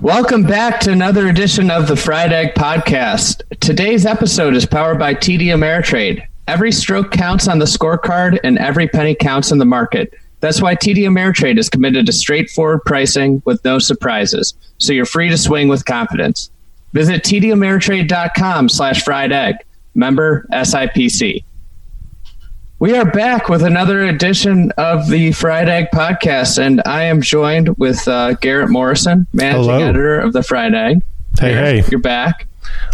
Welcome back to another edition of the Fried Egg Podcast. Today's episode is powered by TD Ameritrade. Every stroke counts on the scorecard and every penny counts in the market. That's why TD Ameritrade is committed to straightforward pricing with no surprises, so you're free to swing with confidence. Visit tdameritrade.com slash fried egg. Member SIPC. We are back with another edition of the Fried Egg Podcast, and I am joined with uh, Garrett Morrison, managing Hello. editor of the Fried Egg. Hey, Garrett, hey. You're back.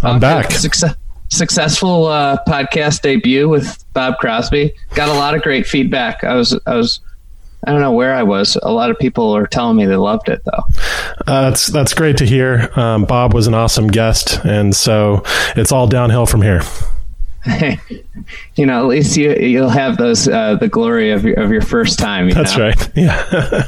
I'm back. Success, successful uh, podcast debut with Bob Crosby. Got a lot of great feedback. I was, I was, I don't know where I was. A lot of people are telling me they loved it, though. Uh, that's that's great to hear. Um, Bob was an awesome guest, and so it's all downhill from here. you know, at least you you'll have those uh, the glory of your, of your first time. you That's know? right. Yeah.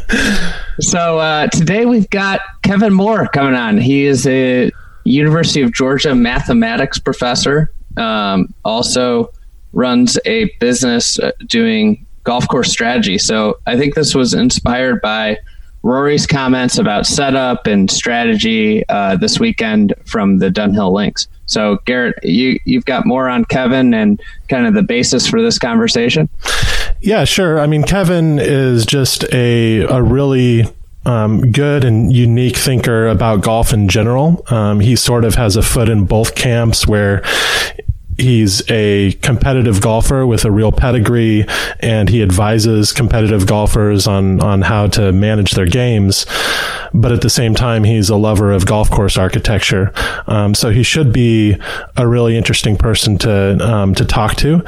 So uh, today we've got Kevin Moore coming on. He is a University of Georgia mathematics professor. Um, also runs a business uh, doing golf course strategy. So I think this was inspired by Rory's comments about setup and strategy uh, this weekend from the Dunhill Links. So Garrett, you you've got more on Kevin and kind of the basis for this conversation. Yeah, sure. I mean, Kevin is just a a really um, good and unique thinker about golf in general. Um, he sort of has a foot in both camps where he's a competitive golfer with a real pedigree and he advises competitive golfers on on how to manage their games. But at the same time he's a lover of golf course architecture. Um, so he should be a really interesting person to um, to talk to.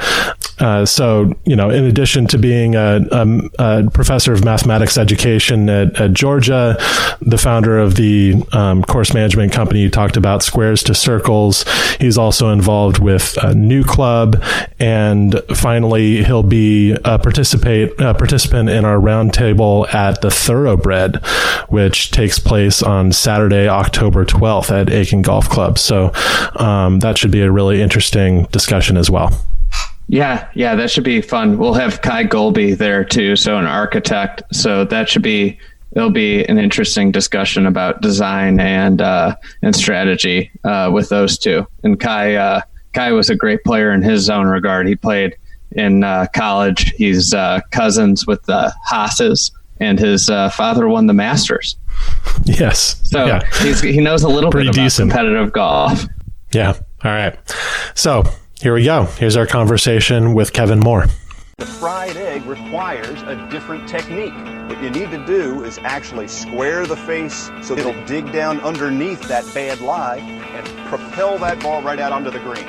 Uh, so you know in addition to being a, a, a professor of mathematics education at, at Georgia the founder of the um, course management company you talked about Squares2Circles he's also involved with a new club and finally he'll be a participate a participant in our roundtable at the thoroughbred which takes place on saturday october 12th at aiken golf club so um, that should be a really interesting discussion as well Yeah, yeah, that should be fun. We'll have Kye Goalby there too, so an architect. So that should be it'll be an interesting discussion about design and uh, and strategy uh, with those two. And Kye uh, Kye was a great player in his own regard. He played in uh, college. He's uh, cousins with the Haas's, and his uh, father won the Masters. yes So yeah he's, he knows a little Pretty bit about decent. competitive golf. yeah all right so here we go here's our conversation with kevin moore The fried egg requires a different technique. What you need to do is actually square the face so it'll dig down underneath that bad lie and propel that ball right out onto the green.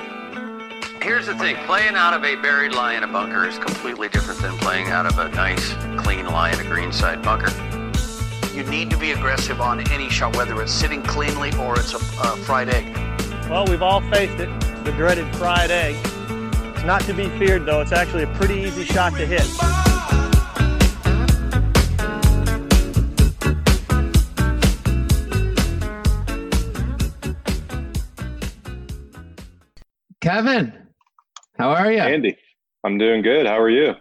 Here's the thing playing out of a buried lie in a bunker is completely different than playing out of a nice, clean lie in a greenside bunker. You need to be aggressive on any shot, whether it's sitting cleanly or it's a, a fried egg. Well, we've all faced it, the dreaded fried egg. It's not to be feared, though. It's actually a pretty easy shot to hit. Kevin, how are you? Andy, I'm doing good. How are you?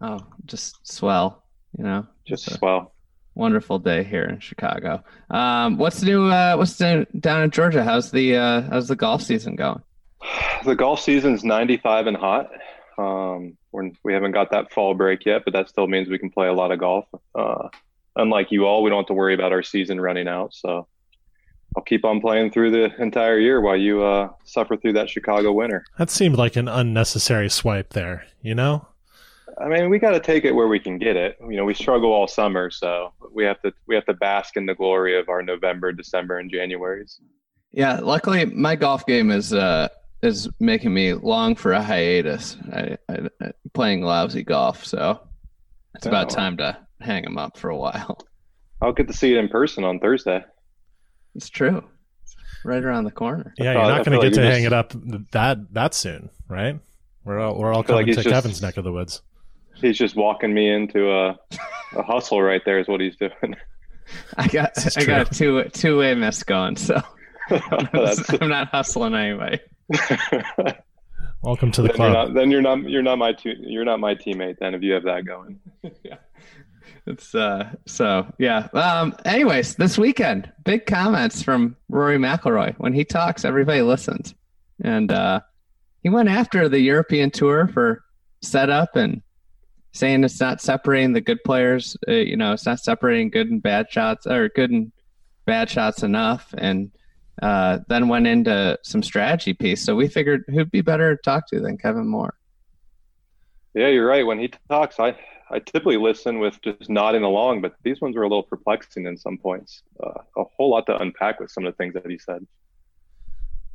Oh, just swell. You know, Just a swell. wonderful day here in Chicago. Um, what's the new? Uh, what's new down in Georgia? How's the uh, how's the golf season going? The golf season's 95 and hot. Um, we're, we haven't got that fall break yet, but that still means we can play a lot of golf. Uh, unlike you all, we don't have to worry about our season running out. So I'll keep on playing through the entire year while you uh, suffer through that Chicago winter. that seemed like an unnecessary swipe there you know I mean, we got to take it where we can get it. You know, we struggle all summer, so we have to we have to bask in the glory of our November, December, and Januaries. Yeah, luckily my golf game is uh, is making me long for a hiatus. I, I, I playing lousy golf, so it's about Oh. time to hang them up for a while. I'll get to see it in person on Thursday. It's true. Right around the corner. yeah you're not going feel to like get to hang just- it up that that soon right we're all, we're all feel like coming to just- kevin's neck of the woods He's just walking me into a, a hustle right there. Is what he's doing. I got I got a two two way miss going, so That's, I'm not hustling anybody. welcome to the then, you're club not, then you're not you're not my te- you're not my teammate. Then if you have that going, it's uh so yeah. Um anyways, this weekend, big comments from Rory McIlroy. When he talks, everybody listens. And uh he went after the European tour for setup and saying it's not separating the good players, uh, you know, it's not separating good and bad shots or good and bad shots enough and uh, then went into some strategy piece. So we figured who'd be better to talk to than Kevin Moore. Yeah, you're right. When he talks, I I typically listen with just nodding along, but these ones were a little perplexing in some points. Uh, a whole lot to unpack with some of the things that he said.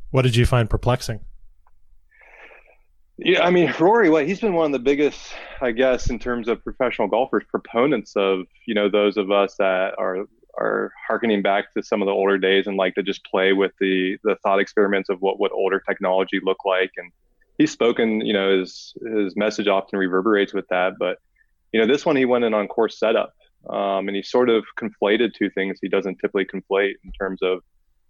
What did you find perplexing? Yeah, I mean, Rory, well, he's been one of the biggest, I guess, in terms of professional golfers, proponents of you know those of us that are are harkening back to some of the older days and like to just play with the the thought experiments of what would older technology look like. And he's spoken, you know, his his message often reverberates with that, but you know, this one he went in on course setup, um, and he sort of conflated two things he doesn't typically conflate in terms of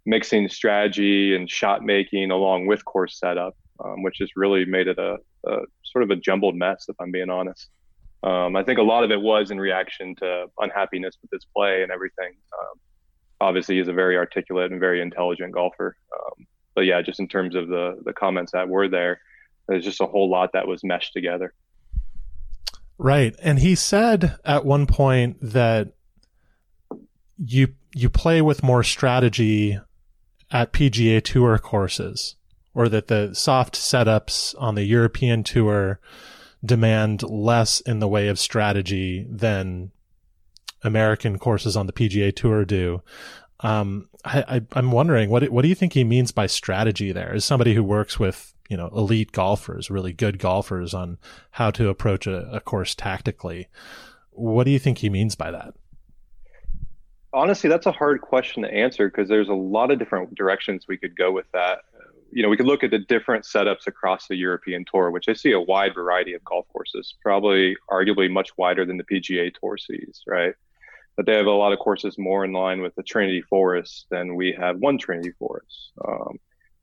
mixing strategy and shot making along with course setup, um, which has really made it a, a, sort of a jumbled mess, if I'm being honest. Um, I think a lot of it was in reaction to unhappiness with his play and everything. Um, obviously, he's a very articulate and very intelligent golfer. Um, but yeah, just in terms of the the comments that were there, there's just a whole lot that was meshed together. Right. And he said at one point that you you play with more strategy at PGA Tour courses or that the soft setups on the European Tour demand less in the way of strategy than American courses on the PGA Tour do. Um, I, am wondering what what do you think he means by strategy? There is somebody who works with you know, elite golfers, really good golfers on how to approach a, a course tactically. What do you think he means by that? Honestly, that's a hard question to answer because there's a lot of different directions we could go with that. You know, we could look at the different setups across the European Tour, which I see a wide variety of golf courses, probably arguably much wider than the PGA Tour sees, right? But they have a lot of courses more in line with the Trinity Forest than we have one Trinity Forest. Um,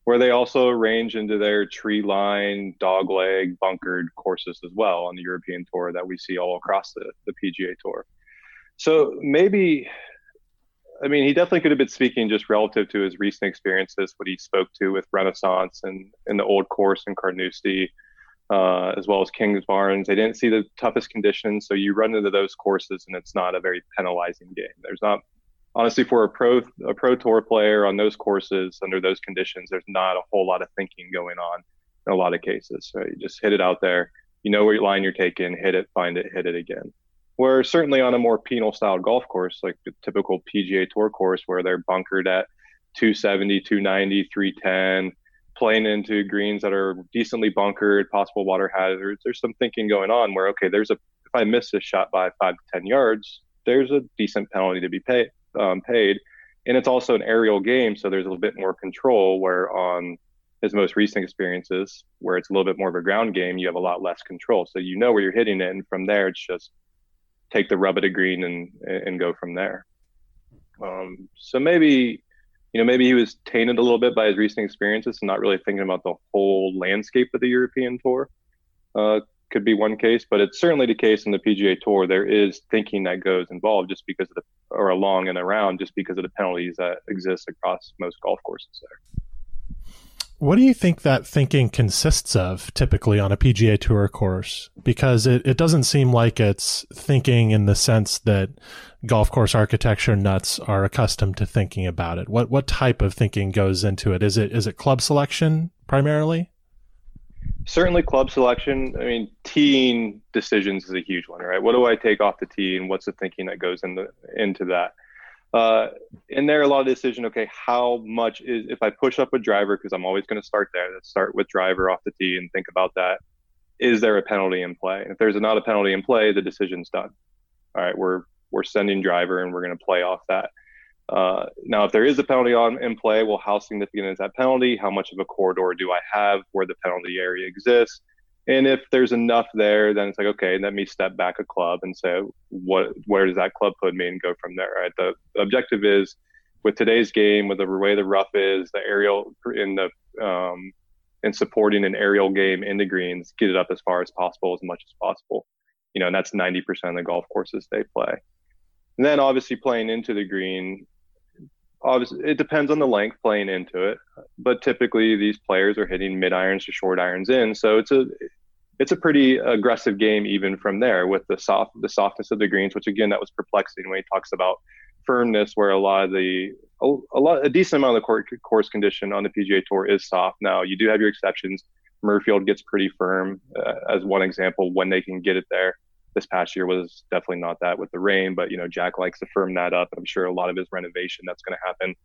where they also range into their tree line, dogleg, bunkered courses as well on the European Tour that we see all across the, the PGA Tour. So maybe, I mean, he definitely could have been speaking just relative to his recent experiences, what he spoke to with Renaissance and in the old course in Carnoustie, uh, as well as King's Kingsbarns. They didn't see the toughest conditions, so you run into those courses and it's not a very penalizing game. There's not honestly, for a pro a pro tour player on those courses under those conditions, there's not a whole lot of thinking going on in a lot of cases. So you just hit it out there. You know what line you're taking, hit it, find it, hit it again. Where certainly on a more penal style golf course, like the typical PGA Tour course, where they're bunkered at 270, 290, 310, playing into greens that are decently bunkered, possible water hazards. There's some thinking going on where okay, there's a if I miss this shot by five to ten yards, there's a decent penalty to be paid um, paid. And it's also an aerial game, so there's a little bit more control. Where on his most recent experiences, where it's a little bit more of a ground game, you have a lot less control. So you know where you're hitting it, and from there, it's just take the rub at a green and and go from there. Um, so maybe you know maybe he was tainted a little bit by his recent experiences and not really thinking about the whole landscape of the European tour. Uh, could be one case, but it's certainly the case in the PGA Tour. There is thinking that goes involved just because of the or along and around just because of the penalties that exist across most golf courses there. What do you think that thinking consists of typically on a PGA Tour course? Because it, it doesn't seem like it's thinking in the sense that golf course architecture nuts are accustomed to thinking about it. What what type of thinking goes into it? Is it is it club selection primarily? Certainly club selection. I mean, teeing decisions is a huge one, right? What do I take off the tee, and what's the thinking that goes into into that? Uh, in there, a lot of decision. Okay, how much is if I push up a driver because I'm always going to start there. Let's start with driver off the tee and think about that. Is there a penalty in play? And if there's not a penalty in play, the decision's done. All right, we're we're sending driver and we're going to play off that. Uh, now, if there is a penalty on in play, well, how significant is that penalty? How much of a corridor do I have where the penalty area exists? And if there's enough there, then it's like, okay, let me step back a club and say, what, where does that club put me, and go from there. Right. The, objective is with today's game, with the way the rough is, the aerial in the um, in supporting an aerial game in the greens, get it up as far as possible, as much as possible. you know, and that's 90% of the golf courses they play. And then obviously playing into the green, obviously it depends on the length playing into it, but typically these players are hitting mid irons to short irons in. So it's a, it's a pretty aggressive game even from there with the soft the softness of the greens, which again that was perplexing when he talks about firmness, where a lot of the a, a lot a decent amount of the court, course condition on the PGA Tour is soft. Now you do have your exceptions. Muirfield gets pretty firm uh, as one example when they can get it there. This past year was definitely not that with the rain, but you know Jack likes to firm that up. I'm sure a lot of his renovation that's going to happen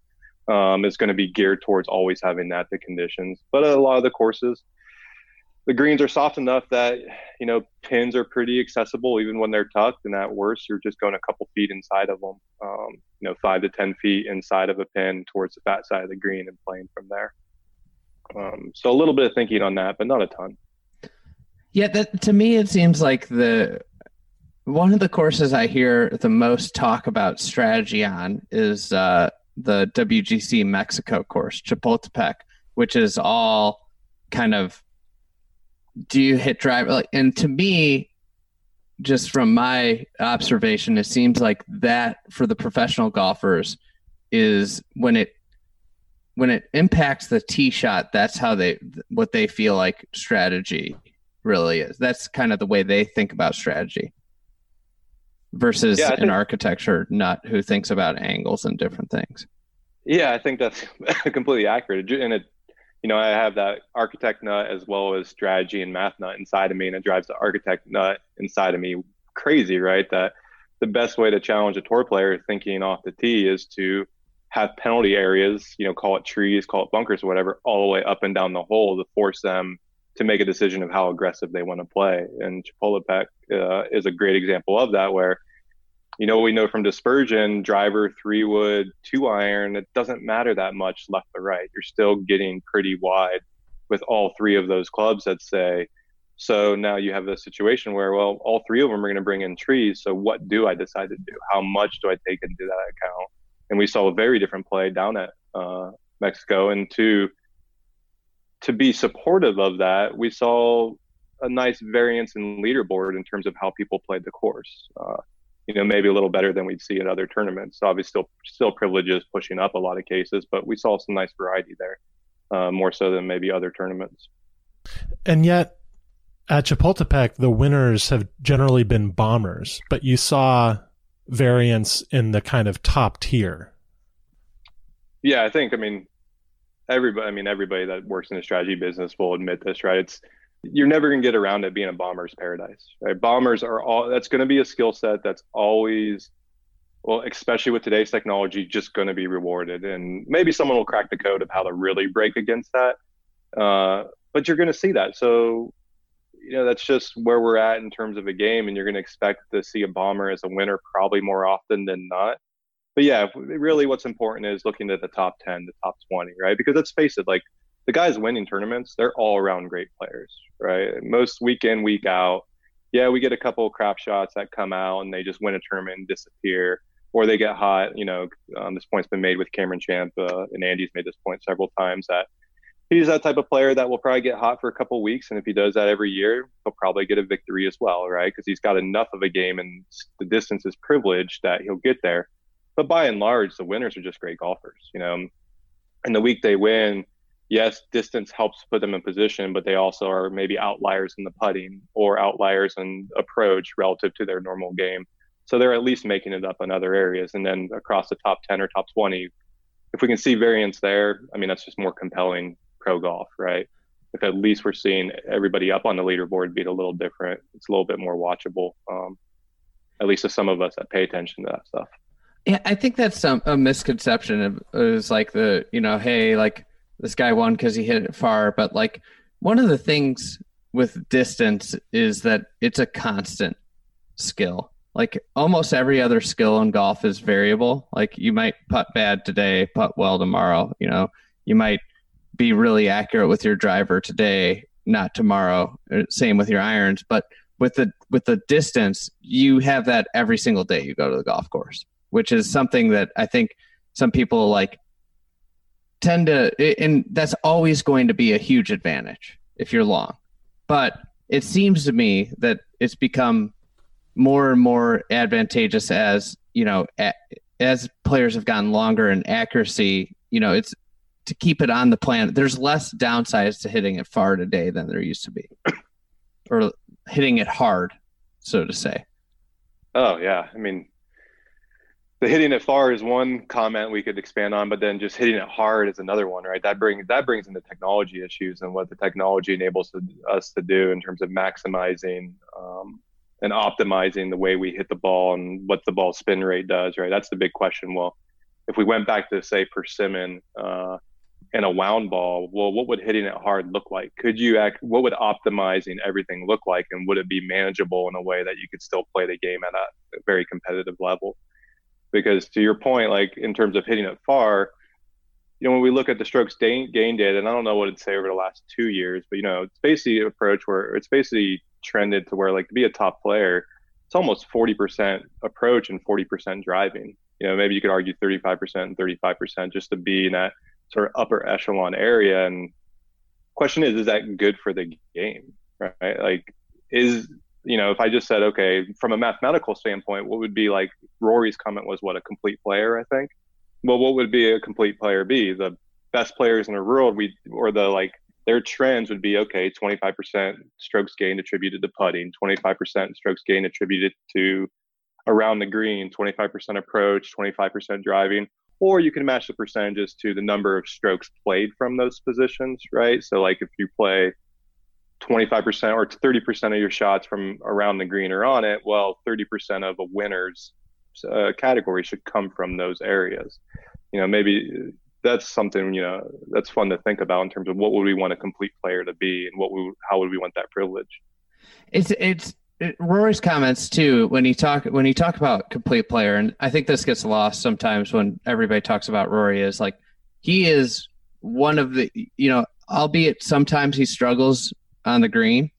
um, is going to be geared towards always having that the conditions. But a lot of the courses the greens are soft enough that you know pins are pretty accessible even when they're tucked and at worst you're just going a couple feet inside of them um, you know five to ten feet inside of a pin towards the fat side of the green and playing from there um, so a little bit of thinking on that but not a ton yeah that to me it seems like the one of the courses i hear the most talk about strategy on is uh, the wgc mexico course chapultepec which is all kind of do you hit drive like and to me just from my observation it seems like that for the professional golfers is when it when it impacts the tee shot that's how they what they feel like strategy really is. That's kind of the way they think about strategy versus yeah, think, an architecture nut who thinks about angles and different things yeah i think that's completely accurate and it you know, I have that architect nut as well as strategy and math nut inside of me, and it drives the architect nut inside of me crazy, right? That the best way to challenge a tour player thinking off the tee is to have penalty areas, you know, call it trees, call it bunkers, or whatever, all the way up and down the hole to force them to make a decision of how aggressive they want to play. And Chapultepec uh, is a great example of that, where you know, we know from dispersion, driver, three wood, two iron, it doesn't matter that much left or right. You're still getting pretty wide with all three of those clubs, let's say. So now you have a situation where, well, all three of them are going to bring in trees. So what do I decide to do? How much do I take into that account? And we saw a very different play down at uh, Mexico. And to to be supportive of that, we saw a nice variance in leaderboard in terms of how people played the course. Uh, you know, maybe a little better than we'd see in other tournaments. Obviously, still still privileges pushing up a lot of cases, but we saw some nice variety there, uh, more so than maybe other tournaments. And yet, at Chapultepec, the winners have generally been bombers, but you saw variance in the kind of top tier. Yeah, I think. I mean, everybody. I mean, everybody that works in a strategy business will admit this, right? It's you're never going to get around it being a bomber's paradise, right? Bombers are all that's going to be a skill set that's always, well, especially with today's technology, just going to be rewarded. And maybe someone will crack the code of how to really break against that. Uh, but you're going to see that. So, you know, that's just where we're at in terms of a game. And you're going to expect to see a bomber as a winner probably more often than not. But yeah, really what's important is looking at the top 10, the top 20, right? Because let's face it, like the guys winning tournaments, they're all around great players, right? Most week in, week out. Yeah, we get a couple of crap shots that come out and they just win a tournament and disappear, or they get hot. You know, um, this point's been made with Cameron Champ, uh, and Andy's made this point several times that he's that type of player that will probably get hot for a couple weeks, and if he does that every year, he'll probably get a victory as well, right? Because he's got enough of a game and the distance is privileged that he'll get there. But by and large, the winners are just great golfers, you know. And the week they win, yes, distance helps put them in position, but they also are maybe outliers in the putting or outliers in approach relative to their normal game. So they're at least making it up in other areas. And then across the top 10 or top 20, if we can see variance there, I mean, that's just more compelling pro golf, right? If at least we're seeing everybody up on the leaderboard being a little different, it's a little bit more watchable, um, at least to some of us that pay attention to that stuff. Yeah, I think that's some, a misconception. It was like the, you know, hey, like this guy won because he hit it far. But like one of the things with distance is that it's a constant skill. Like almost every other skill in golf is variable. Like you might putt bad today, putt well tomorrow. You know, you might be really accurate with your driver today, not tomorrow. Uh, same with your irons, but with the with the distance, you have that every single day you go to the golf course, which is something that I think some people like tend to, and that's always going to be a huge advantage if you're long. But it seems to me that it's become more and more advantageous as you know as players have gotten longer in accuracy. You know, it's to keep it on the planet. There's less downsides to hitting it far today than there used to be, or hitting it hard, so to say. Oh yeah, I mean, the hitting it far is one comment we could expand on, but then just hitting it hard is another one, right? That brings that brings into technology issues and what the technology enables us to do in terms of maximizing um, and optimizing the way we hit the ball and what the ball spin rate does, right? That's the big question. Well, if we went back to say persimmon uh, and a wound ball, well, what would hitting it hard look like? Could you act? What would optimizing everything look like, and would it be manageable in a way that you could still play the game at a very competitive level? Because to your point, like in terms of hitting it far, you know, when we look at the strokes gain, gain data, and I don't know what it'd say over the last two years, but you know, it's basically an approach where it's basically trended to where like to be a top player, it's almost 40% approach and 40% driving. You know, maybe you could argue 35% and 35% just to be in that sort of upper echelon area. And question is, is that good for the game? Right? Like, is you know, if I just said, okay, from a mathematical standpoint, what would be like Rory's comment was what a complete player, I think. Well, what would be a complete player be? The best players in the world, we or the like their trends would be okay 25% strokes gained attributed to putting 25% strokes gained attributed to around the green 25% approach 25% driving or you can match the percentages to the number of strokes played from those positions right so like if you play 25% or 30% of your shots from around the green or on it well 30% of a winner's uh, category should come from those areas. You know maybe that's something you know that's fun to think about in terms of what would we want a complete player to be and what we how would we want that privilege? It's it's it, Rory's comments too when he talk when he talk about complete player and I think this gets lost sometimes when everybody talks about Rory is like he is one of the you know albeit sometimes he struggles on the green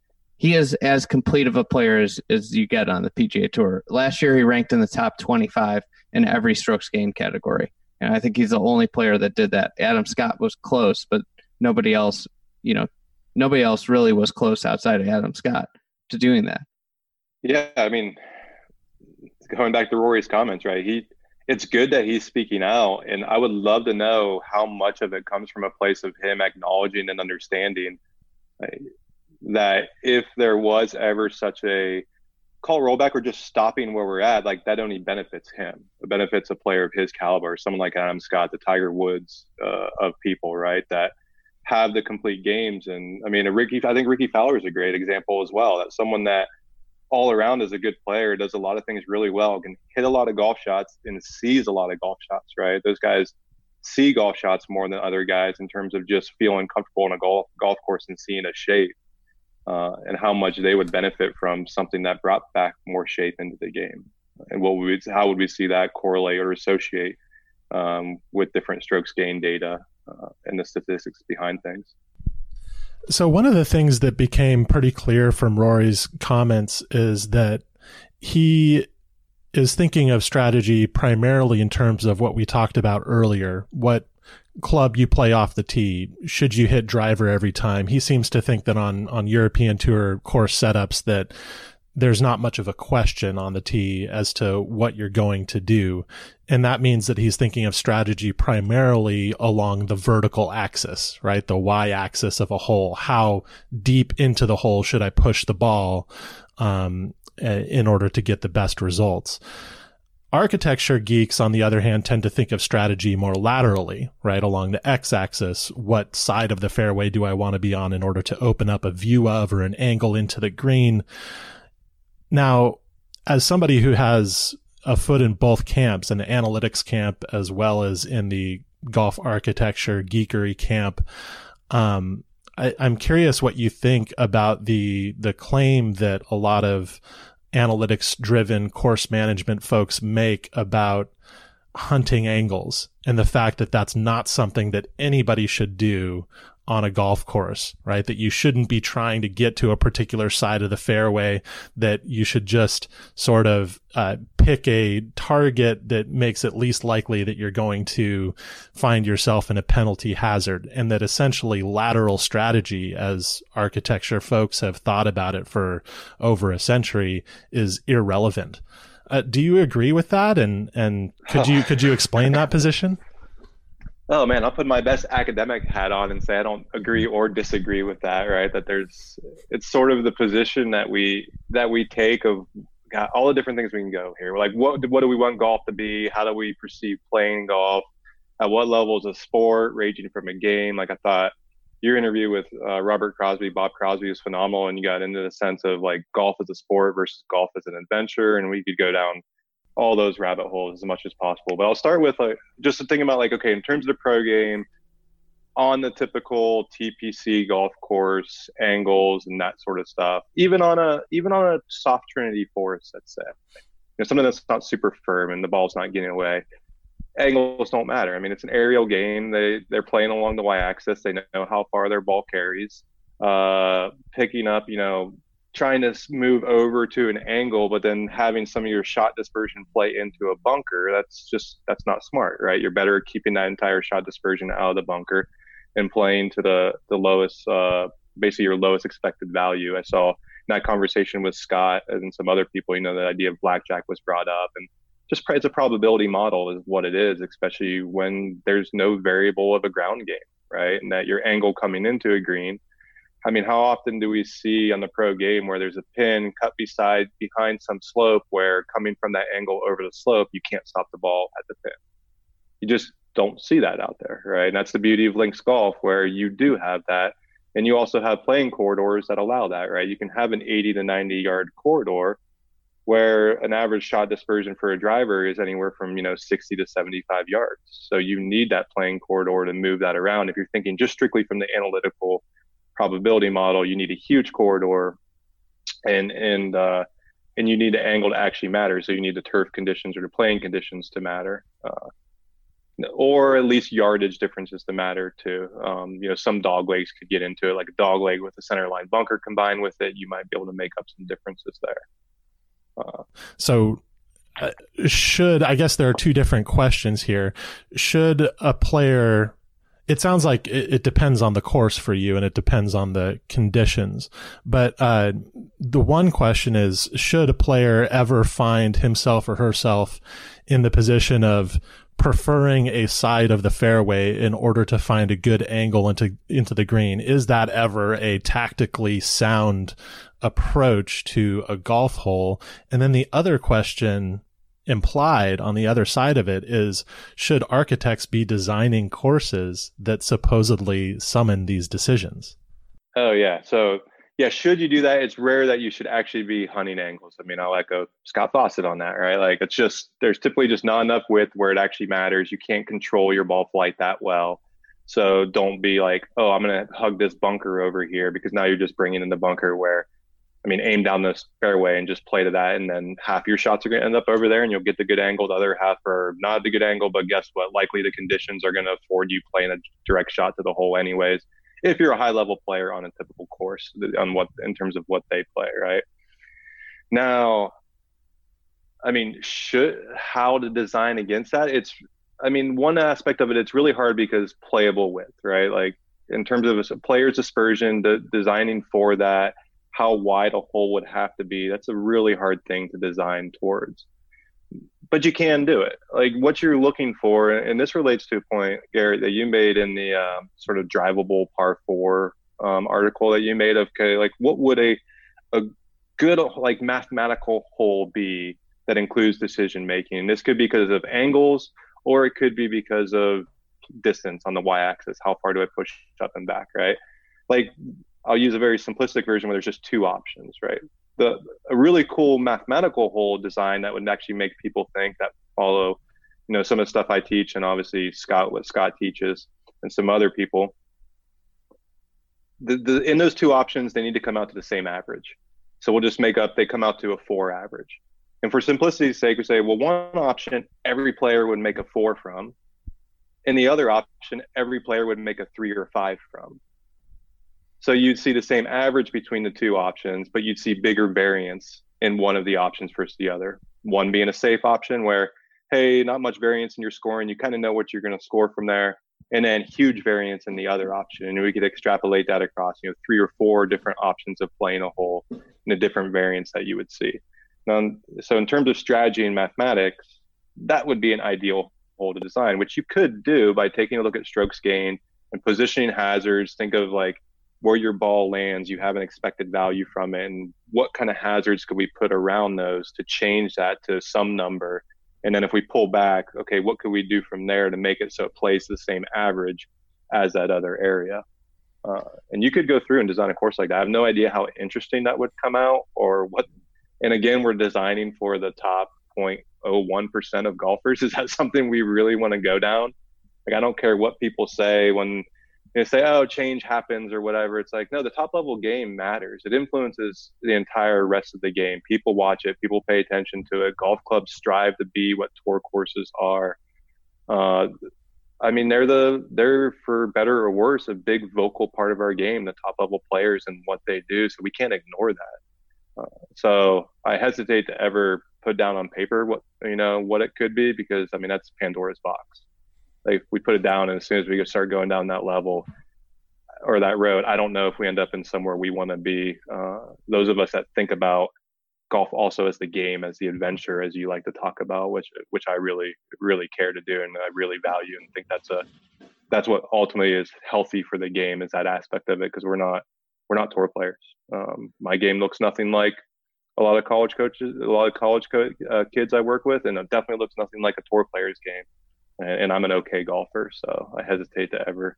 he is as complete of a player as, as you get on the PGA Tour. Last year he ranked in the top 25 in every strokes gained category. And I think he's the only player that did that. Adam Scott was close, but nobody else, you know, nobody else really was close outside of Adam Scott to doing that. Yeah, I mean, going back to Rory's comments, right? He, it's good that he's speaking out, and I would love to know how much of it comes from a place of him acknowledging and understanding right, that if there was ever such a call rollback or just stopping where we're at, like that only benefits him. It benefits a player of his caliber, someone like Adam Scott, the Tiger Woods uh, of people, right? That have the complete games. And I mean, a Rickie, I think Rickie Fowler is a great example as well. That someone that all around is a good player, does a lot of things really well, can hit a lot of golf shots and sees a lot of golf shots, right? Those guys see golf shots more than other guys in terms of just feeling comfortable in a golf golf course and seeing a shape uh, and how much they would benefit from something that brought back more shape into the game. And what would how would we see that correlate or associate um, with different strokes gain data uh, and the statistics behind things? So one of the things that became pretty clear from Rory's comments is that he is thinking of strategy primarily in terms of what we talked about earlier, what club you play off the tee. Should you hit driver every time? He seems to think that on, on European tour course setups that there's not much of a question on the tee as to what you're going to do. And that means that he's thinking of strategy primarily along the vertical axis, right? The Y axis of a hole. How deep into the hole should I push the ball, um, in order to get the best results? Architecture geeks, on the other hand, tend to think of strategy more laterally, right? Along the x axis. What side of the fairway do I want to be on in order to open up a view of or an angle into the green? Now, as somebody who has a foot in both camps, in the analytics camp as well as in the golf architecture geekery camp, um, I, I'm curious what you think about the the claim that a lot of analytics driven course management folks make about hunting angles and the fact that that's not something that anybody should do on a golf course, right? That you shouldn't be trying to get to a particular side of the fairway, that you should just sort of uh, pick a target that makes it least likely that you're going to find yourself in a penalty hazard and that essentially lateral strategy as architecture folks have thought about it for over a century is irrelevant. Uh, do you agree with that? And, and could you, could you explain that position? Oh man, I'll put my best academic hat on and say I don't agree or disagree with that. Right? That there's it's sort of the position that we that we take of got all the different things we can go here. Like what what do we want golf to be? How do we perceive playing golf? At what level is a sport, ranging from a game? Like I thought your interview with uh, Robert Crosby, Bob Crosby was phenomenal, and you got into the sense of like golf as a sport versus golf as an adventure, and we could go down all those rabbit holes as much as possible. But I'll start with like just thinking about like okay, in terms of the pro game, on the typical TPC golf course, angles and that sort of stuff. Even on a even on a soft Trinity forest, let's say, you know, something that's not super firm and the ball's not getting away. Angles don't matter. I mean, it's an aerial game. They they're playing along the y-axis. They know how far their ball carries. Uh, picking up, you know, trying to move over to an angle, but then having some of your shot dispersion play into a bunker, that's just that's not smart, right? You're better keeping that entire shot dispersion out of the bunker and playing to the the lowest, uh, basically your lowest expected value. I saw in that conversation with Scott and some other people, you know, the idea of blackjack was brought up, and just it's a probability model is what it is, especially when there's no variable of a ground game, right? And that your angle coming into a green I mean, how often do we see on the pro game where there's a pin cut beside behind some slope where coming from that angle over the slope, you can't stop the ball at the pin? You just don't see that out there, right? And that's the beauty of links golf, where you do have that. And you also have playing corridors that allow that, right? You can have an 80 to 90 yard corridor where an average shot dispersion for a driver is anywhere from, you know, 60 to 75 yards. So you need that playing corridor to move that around. If you're thinking just strictly from the analytical probability model, you need a huge corridor, and and uh, and you need the angle to actually matter. So you need the turf conditions or the playing conditions to matter, uh, or at least yardage differences to matter too. Um, you know, some dog legs could get into it, like a dog leg with a center line bunker combined with it. You might be able to make up some differences there. Uh, so uh, should I guess there are two different questions here. Should a player it sounds like it, it, depends on the course for you and it depends on the conditions. But uh, the one question is, should a player ever find himself or herself in the position of preferring a side of the fairway in order to find a good angle into into the green? Is that ever a tactically sound approach to a golf hole? And then the other question implied on the other side of it is should architects be designing courses that supposedly summon these decisions? Oh yeah. So yeah, should you do that? It's rare that you should actually be hunting angles. I mean, I'll echo Scott Fawcett on that, right? Like it's just there's typically just not enough width where it actually matters. You can't control your ball flight that well. So don't be like, oh, I'm gonna hug this bunker over here because now you're just bringing in the bunker where I mean, aim down this fairway and just play to that, and then half your shots are going to end up over there, and you'll get the good angle. The other half are not the good angle, but guess what? Likely the conditions are going to afford you playing a direct shot to the hole, anyways. If you're a high level player on a typical course, on what in terms of what they play, right? Now, I mean, should how to design against that? It's, I mean, one aspect of it, it's really hard because playable width, right? Like in terms of a player's dispersion, the designing for that how wide a hole would have to be. That's a really hard thing to design towards. But you can do it. Like what you're looking for, and this relates to a point, Garrett, that you made in the uh, sort of drivable par four um, article that you made of, okay, like what would a a good like mathematical hole be that includes decision making? This could be because of angles, or it could be because of distance on the y-axis. How far do I push up and back? Right? Like I'll use a very simplistic version where there's just two options, right? The a really cool mathematical hole design that would actually make people think that follow, you know, some of the stuff I teach and obviously Scott what Scott teaches and some other people. The, the in those two options, they need to come out to the same average. So we'll just make up they come out to a four average. And for simplicity's sake, we say, well, one option every player would make a four from, and the other option every player would make a three or five from So you'd see the same average between the two options, but you'd see bigger variance in one of the options versus the other. One being a safe option where, hey, not much variance in your scoring. You kind of know what you're going to score from there. And then huge variance in the other option. And we could extrapolate that across, you know, three or four different options of playing a hole and a different variance that you would see. Now, so in terms of strategy and mathematics, that would be an ideal hole to design, which you could do by taking a look at strokes gained and positioning hazards. Think of like where your ball lands, you have an expected value from it, and what kind of hazards could we put around those to change that to some number? And then if we pull back, okay, what could we do from there to make it so it plays the same average as that other area? Uh, and you could go through and design a course like that. I have no idea how interesting that would come out or what. And again, we're designing for the top 0.01% of golfers. Is that something we really want to go down? Like, I don't care what people say when they say, oh, change happens or whatever. It's like, no, the top level game matters. It influences the entire rest of the game. People watch it, people pay attention to it. Golf clubs strive to be what tour courses are. Uh, I mean, they're the they're for better or worse a big vocal part of our game. The top level players and what they do, so we can't ignore that. Uh, so I hesitate to ever put down on paper what you know what it could be because I mean that's Pandora's box like we put it down and as soon as we start going down that level or that road i don't know if we end up in somewhere we want to be. Uh, those of us that think about golf also as the game as the adventure as you like to talk about which which i really really care to do and i really value and think that's a that's what ultimately is healthy for the game is that aspect of it because we're not we're not tour players. Um, my game looks nothing like a lot of college coaches a lot of college co- uh, kids i work with and it definitely looks nothing like a tour player's game and I'm an okay golfer, so I hesitate to ever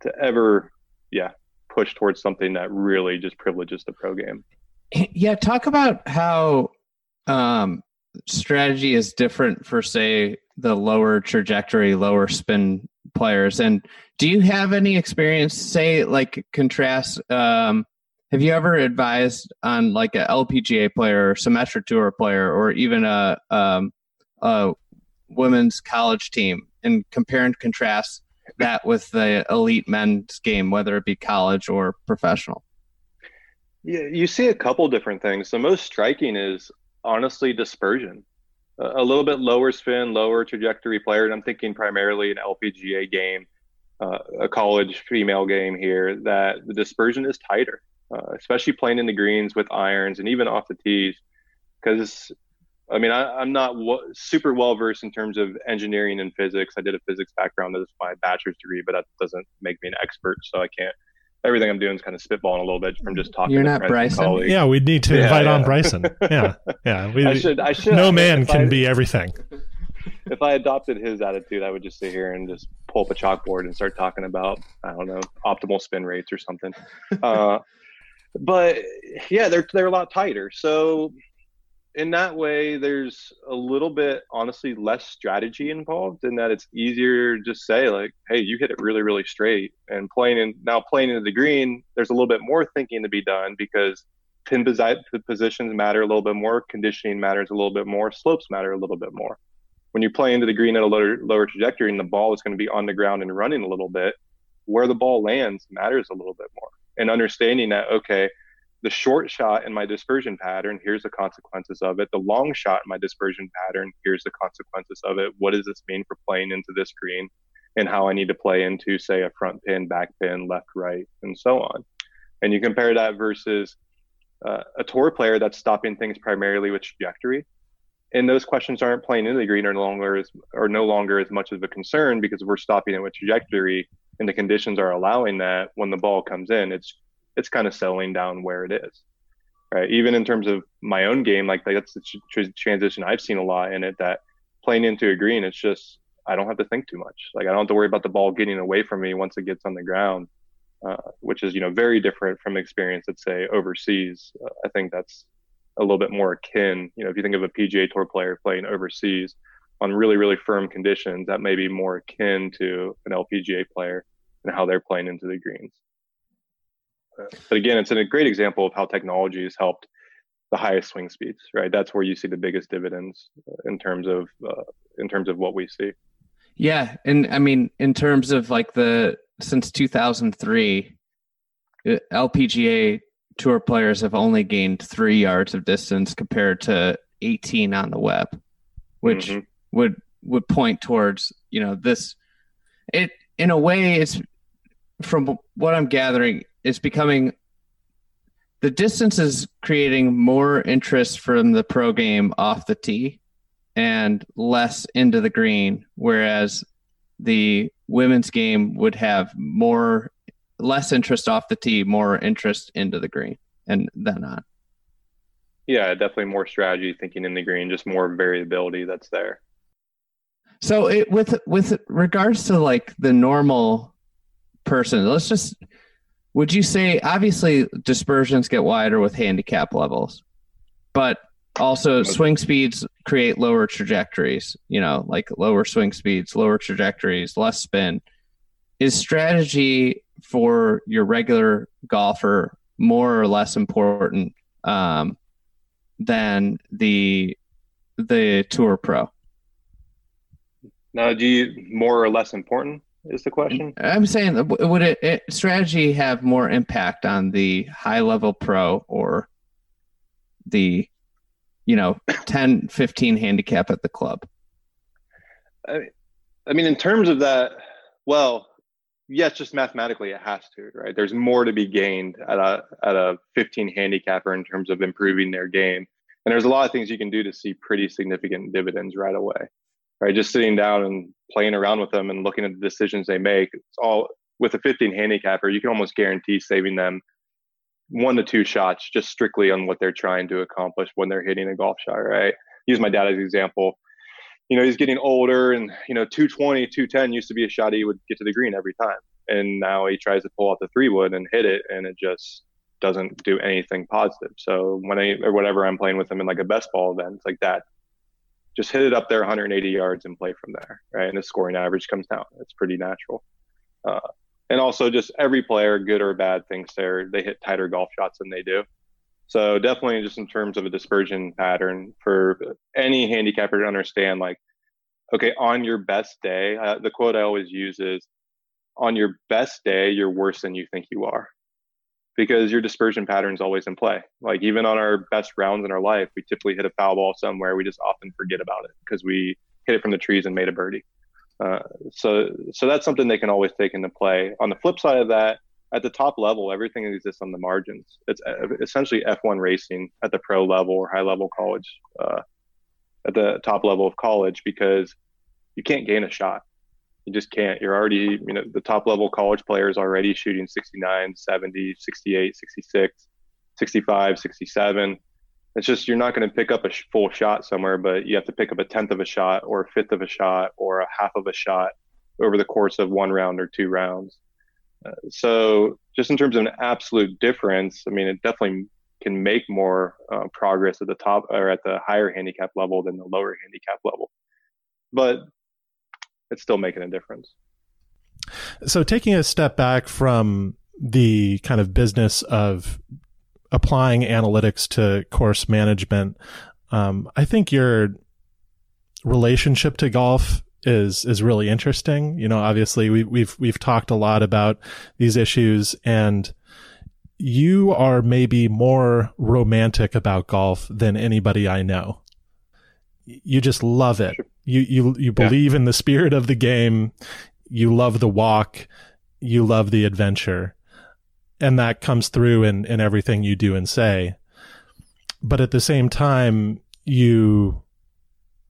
to ever yeah push towards something that really just privileges the pro game. Yeah, talk about how um, strategy is different for say the lower trajectory, lower spin players. And do you have any experience, say, like contrast? Um, have you ever advised on like a LPGA player, or Symetra Tour player, or even a um, a women's college team and compare and contrast that with the elite men's game, whether it be college or professional? Yeah, you see a couple different things. The most striking is honestly dispersion. A little bit lower spin, lower trajectory player. And I'm thinking primarily an LPGA game, uh, a college female game here, that the dispersion is tighter, uh, especially playing in the greens with irons and even off the tees. Because I mean, I, am not w- super well versed in terms of engineering and physics. I did a physics background as my bachelor's degree, but that doesn't make me an expert. So I can't. Everything I'm doing is kind of spitballing a little bit from just talking. You're not Bryson. Yeah, we need to yeah, invite yeah. on Bryson. Yeah, yeah. We, I should. I should. No man can I, be everything. If I adopted his attitude, I would just sit here and just pull up a chalkboard and start talking about I don't know optimal spin rates or something. Uh, but yeah, they're they're a lot tighter. So in that way, there's a little bit, honestly, less strategy involved in that it's easier to just say, like, hey, you hit it really, really straight. And playing in now playing into the green, there's a little bit more thinking to be done because pin positions matter a little bit more, conditioning matters a little bit more, slopes matter a little bit more. When you play into the green at a lower, lower trajectory and the ball is going to be on the ground and running a little bit, where the ball lands matters a little bit more. And understanding that, okay, the short shot in my dispersion pattern, here's the consequences of it. The long shot in my dispersion pattern, here's the consequences of it. What does this mean for playing into this green and how I need to play into, say, a front pin, back pin, left, right, and so on. And you compare that versus uh, a tour player that's stopping things primarily with trajectory. And those questions aren't playing into the green or no longer as, or no longer as much of a concern because we're stopping it with trajectory and the conditions are allowing that when the ball comes in. It's it's kind of settling down where it is right? Even in terms of my own game like that's the tr- transition i've seen a lot in it that playing into a green it's just i don't have to think too much. Like i don't have to worry about the ball getting away from me once it gets on the ground uh, which is you know very different from experience let's say overseas. Uh, i think that's a little bit more akin you know if you think of a pga tour player playing overseas on really really firm conditions that may be more akin to an lpga player and how they're playing into the greens but again, it's a great example of how technology has helped the highest swing speeds. Right, that's where you see the biggest dividends uh, in terms of uh, in terms of what we see. Yeah, and I mean, in terms of like the since 2003, uh, LPGA tour players have only gained three yards of distance compared to 18 on the web, which Mhm. would would point towards you know this. It in a way, it's from what I'm gathering, it's becoming the distance is creating more interest from the pro game off the tee and less into the green, whereas the women's game would have more less interest off the tee, more interest into the green, and then on. Yeah, definitely more strategy thinking in the green, just more variability that's there. So it, with with regards to like the normal person, let's just would you say obviously dispersions get wider with handicap levels, but also swing speeds create lower trajectories, you know, like lower swing speeds, lower trajectories, less spin. Is strategy for your regular golfer more or less important um, than the the tour pro? Now, do you more or less important is the question? I'm saying, would it, it strategy have more impact on the high level pro or the, you know, 10, 15 handicap at the club? I, I mean, in terms of that, well, yes, just mathematically it has to, right? There's more to be gained at a at a 15 handicapper in terms of improving their game, and there's a lot of things you can do to see pretty significant dividends right away, right? Just sitting down and playing around with them and looking at the decisions they make. It's all with a 15 handicapper, you can almost guarantee saving them one to two shots just strictly on what they're trying to accomplish when they're hitting a golf shot, right? Use my dad as an example you know, he's getting older and, you know, 220, 210 used to be a shot he would get to the green every time. And now he tries to pull out the three wood and hit it and it just doesn't do anything positive. So when I, or whatever I'm playing with him in like a best ball event, it's like that, just hit it up there 180 yards and play from there. Right. And the scoring average comes down. It's pretty natural. Uh, and also just every player, good or bad, thinks they're, they hit tighter golf shots than they do. So definitely just in terms of a dispersion pattern for any handicapper to understand, like, okay, on your best day, uh, the quote I always use is, on your best day, you're worse than you think you are because your dispersion pattern is always in play. Like even on our best rounds in our life, we typically hit a foul ball somewhere. We just often forget about it because we hit it from the trees and made a birdie. Uh, so, so that's something they can always take into play. On the flip side of that, at the top level, everything exists on the margins. It's uh, essentially F1 racing at the pro level or high level college, uh, at the top level of college, because you can't gain a shot. You just can't. You're already, you know, the top level college players already shooting 69, 70, 68, 66, 65, 67. It's just you're not going to pick up a full shot somewhere, but you have to pick up a tenth of a shot or a fifth of a shot or a half of a shot over the course of one round or two rounds. Uh, so just in terms of an absolute difference, I mean, it definitely can make more uh, progress at the top or at the higher handicap level than the lower handicap level. But it's still making a difference. So taking a step back from the kind of business of applying analytics to course management, um, I think your relationship to golf is is really interesting. You know, obviously we, we've we've talked a lot about these issues, and you are maybe more romantic about golf than anybody I know. You just love it. You you you believe yeah. in the spirit of the game. You love the walk. You love the adventure, and that comes through in in everything you do and say. But at the same time, you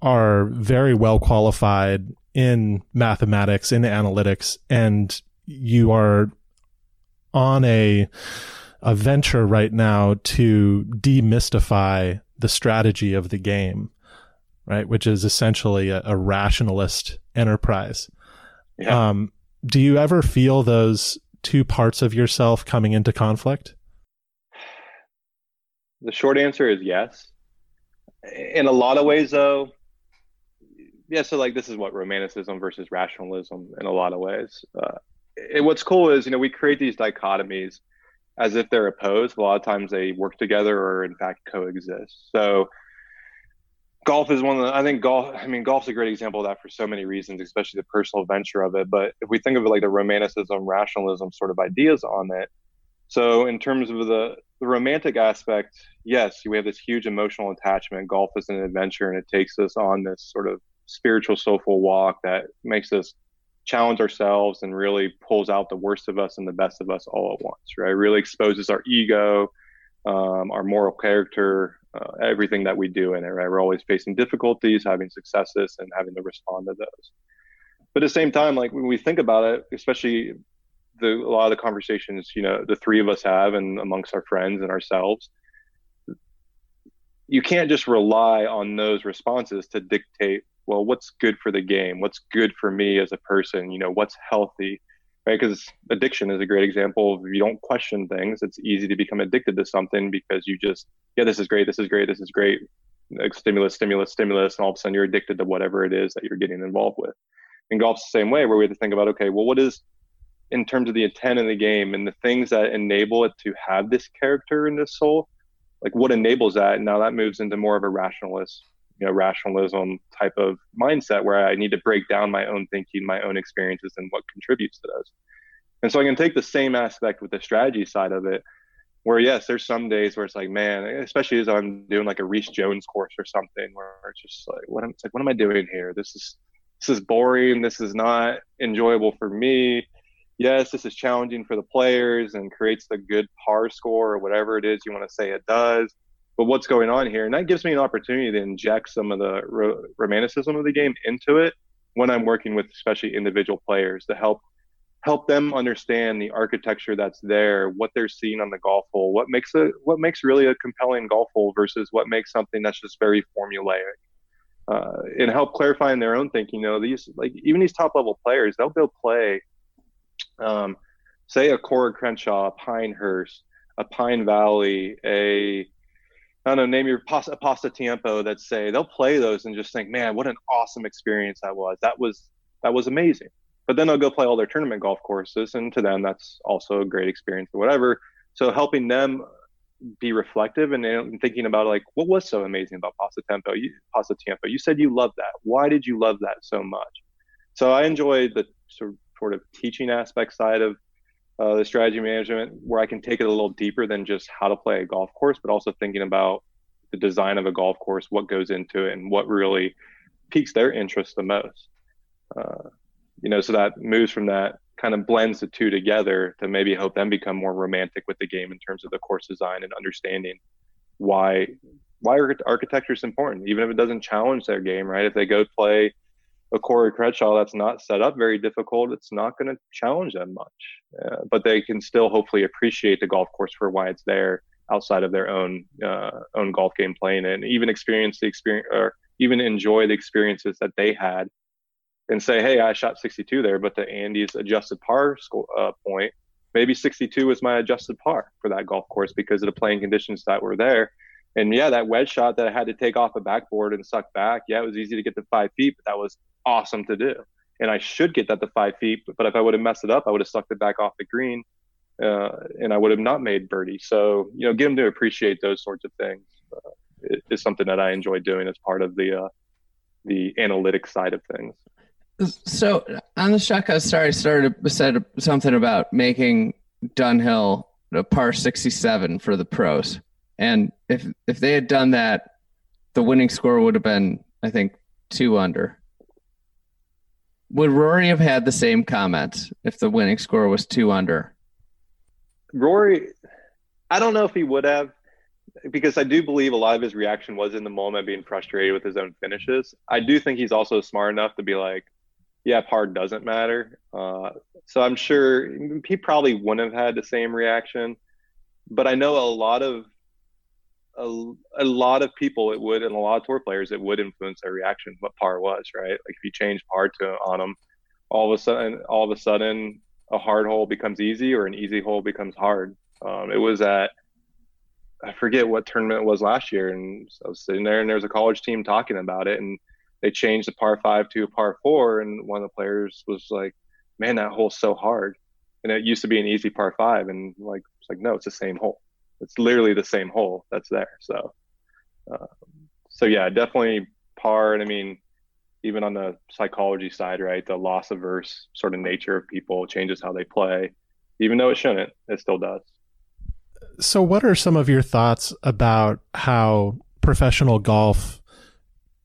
are very well qualified in mathematics, in analytics, and you are on a a venture right now to demystify the strategy of the game, right? Which is essentially a, a rationalist enterprise. Yeah. Um, do you ever feel those two parts of yourself coming into conflict? The short answer is yes. In a lot of ways, though, yeah. So, like, this is what romanticism versus rationalism in a lot of ways. Uh, and what's cool is, you know, we create these dichotomies as if they're opposed. A lot of times they work together or, in fact, coexist. So, golf is one of the, I think golf, I mean, golf's a great example of that for so many reasons, especially the personal venture of it. But if we think of it like the romanticism, rationalism sort of ideas on it, So in terms of the, the romantic aspect, yes, we have this huge emotional attachment. Golf is an adventure and it takes us on this sort of spiritual soulful walk that makes us challenge ourselves and really pulls out the worst of us and the best of us all at once, right? Really exposes our ego, um, our moral character, uh, everything that we do in it, right? We're always facing difficulties, having successes, and having to respond to those. But at the same time, like when we think about it, especially the a lot of the conversations, you know, the three of us have and amongst our friends and ourselves, you can't just rely on those responses to dictate well what's good for the game what's good for me as a person you know what's healthy right? Because addiction is a great example if you don't question things it's easy to become addicted to something because you just yeah this is great this is great this is great. Like stimulus stimulus stimulus and all of a sudden you're addicted to whatever it is that you're getting involved with. And golf's the same way where we have to think about okay well what is in terms of the intent of the game and the things that enable it to have this character and this soul like what enables that? And now that moves into more of a rationalist you know rationalism type of mindset where I need to break down my own thinking, my own experiences, and what contributes to those. And so I can take the same aspect with the strategy side of it, where yes, there's some days where it's like, man, especially as I'm doing like a Rees Jones course or something, where it's just like, what am it's like, what am I doing here? This is this is boring. This is not enjoyable for me. Yes, this is challenging for the players and creates the good par score or whatever it is you want to say it does but what's going on here? And that gives me an opportunity to inject some of the ro- romanticism of the game into it when i'm working with especially individual players to help help them understand the architecture that's there what they're seeing on the golf hole what makes it what makes really a compelling golf hole versus what makes something that's just very formulaic. Uh, and help clarify in their own thinking you know these like even these top level players they'll go play um, say a Coore Crenshaw, a Pinehurst, a Pine Valley, a I don't know, name your pasta, Pasatiempo that say they'll play those and just think, man, what an awesome experience that was. That was that was amazing. But then they'll go play all their tournament golf courses, and to them, that's also a great experience or whatever. So helping them be reflective and, and thinking about like what was so amazing about Pasatiempo. You, Pasatiempo, you said you loved that. Why did you love that so much? So I enjoy the sort of teaching aspect side of uh, the strategy management where I can take it a little deeper than just how to play a golf course, but also thinking about the design of a golf course, what goes into it, and what really piques their interest the most. Uh, you know, so that moves from that kind of blends the two together to maybe help them become more romantic with the game in terms of the course design and understanding why why architecture is important, even if it doesn't challenge their game. Right? If they go play a Coore Crenshaw that's not set up very difficult, it's not going to challenge them much. Uh, but they can still hopefully appreciate the golf course for why it's there outside of their own uh, own golf game playing and even experience the experience or even enjoy the experiences that they had, and say, hey, I shot 62 there, but to Andy's adjusted par score, uh, point, maybe 62 was my adjusted par for that golf course because of the playing conditions that were there. And yeah, that wedge shot that I had to take off the backboard and suck back. Yeah, it was easy to get to five feet, but that was awesome to do. And I should get that to five feet, but if I would have messed it up, I would have sucked it back off the green, uh, and I would have not made birdie. So you know, get them to appreciate those sorts of things uh, is something that I enjoy doing as part of the uh, the analytic side of things. So on the shotgun, sorry, I started said something about making Dunhill a par sixty seven for the pros, and if if they had done that, the winning score would have been, I think, two under. Would Rory have had the same comment if the winning score was two under? Rory, I don't know if he would have, because I do believe a lot of his reaction was in the moment being frustrated with his own finishes. I do think he's also smart enough to be like, yeah, par doesn't matter. Uh, so I'm sure he probably wouldn't have had the same reaction. But I know a lot of a, a lot of people it would and a lot of tour players it would influence their reaction what par was right? Like if you change par to on them all of a sudden all of a sudden a hard hole becomes easy or an easy hole becomes hard. Um, it was at i forget what tournament it was last year and i was sitting there and there was a college team talking about it and they changed the par five to a par four and one of the players was like man that hole's so hard. And it used to be an easy par five and like it's like no it's the same hole it's literally the same hole that's there. So, uh, so yeah, definitely par. And I mean, even on the psychology side, right, the loss averse sort of nature of people changes how they play, even though it shouldn't, it still does. So, what are some of your thoughts about how professional golf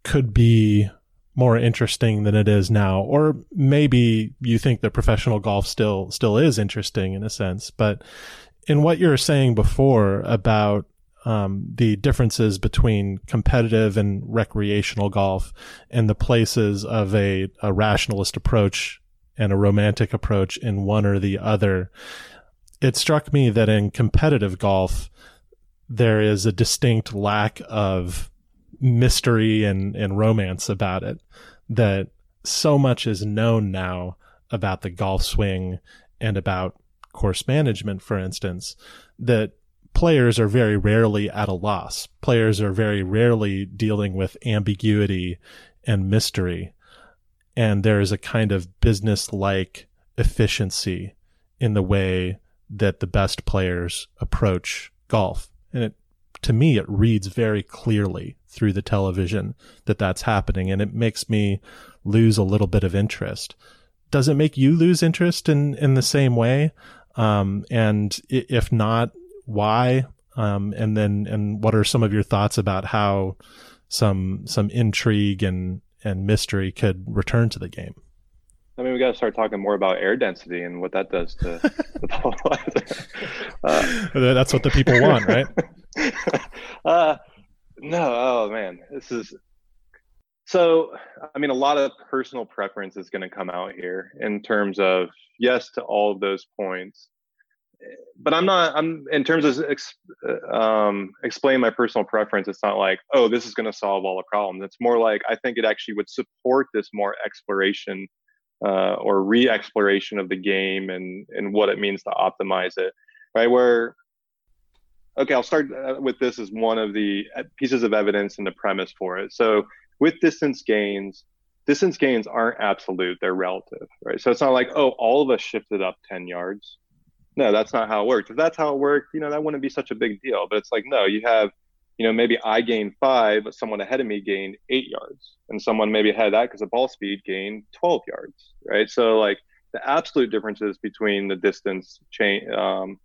could be more interesting than it is now? Or maybe you think that professional golf still still is interesting in a sense, but in what you were saying before about um, the differences between competitive and recreational golf and the places of a, a rationalist approach and a romantic approach in one or the other it struck me that in competitive golf, there is a distinct lack of mystery and, and romance about it. That so much is known now about the golf swing and about course management, for instance, that players are very rarely at a loss. Players are very rarely dealing with ambiguity and mystery. And there is a kind of business like efficiency in the way that the best players approach golf. And it, to me, it reads very clearly through the television that that's happening. And it makes me lose a little bit of interest. Does it make you lose interest in, in the same way? Um, and if not, why? Um, and then, and what are some of your thoughts about how some, some intrigue and, and mystery could return to the game? I mean, we got to start talking more about air density and what that does to the ball. uh, That's what the people want, right? uh, no, oh man, this is so. I mean, a lot of personal preference is going to come out here in terms of yes to all of those points, but I'm not. I'm in terms of ex, um, explaining my personal preference. It's not like, oh, this is going to solve all the problems. It's more like I think it actually would support this more exploration uh, or re-exploration of the game and and what it means to optimize it right where okay i'll start uh, with this as one of the uh, pieces of evidence and the premise for it so with distance gains distance gains aren't absolute they're relative right so it's not like oh all of us shifted up 10 yards no that's not how it worked if that's how it worked you know that wouldn't be such a big deal but it's like no you have you know, maybe I gained five, but someone ahead of me gained eight yards, and someone maybe ahead of that because of ball speed gained 12 yards, right? So like the absolute differences between the distance change, um,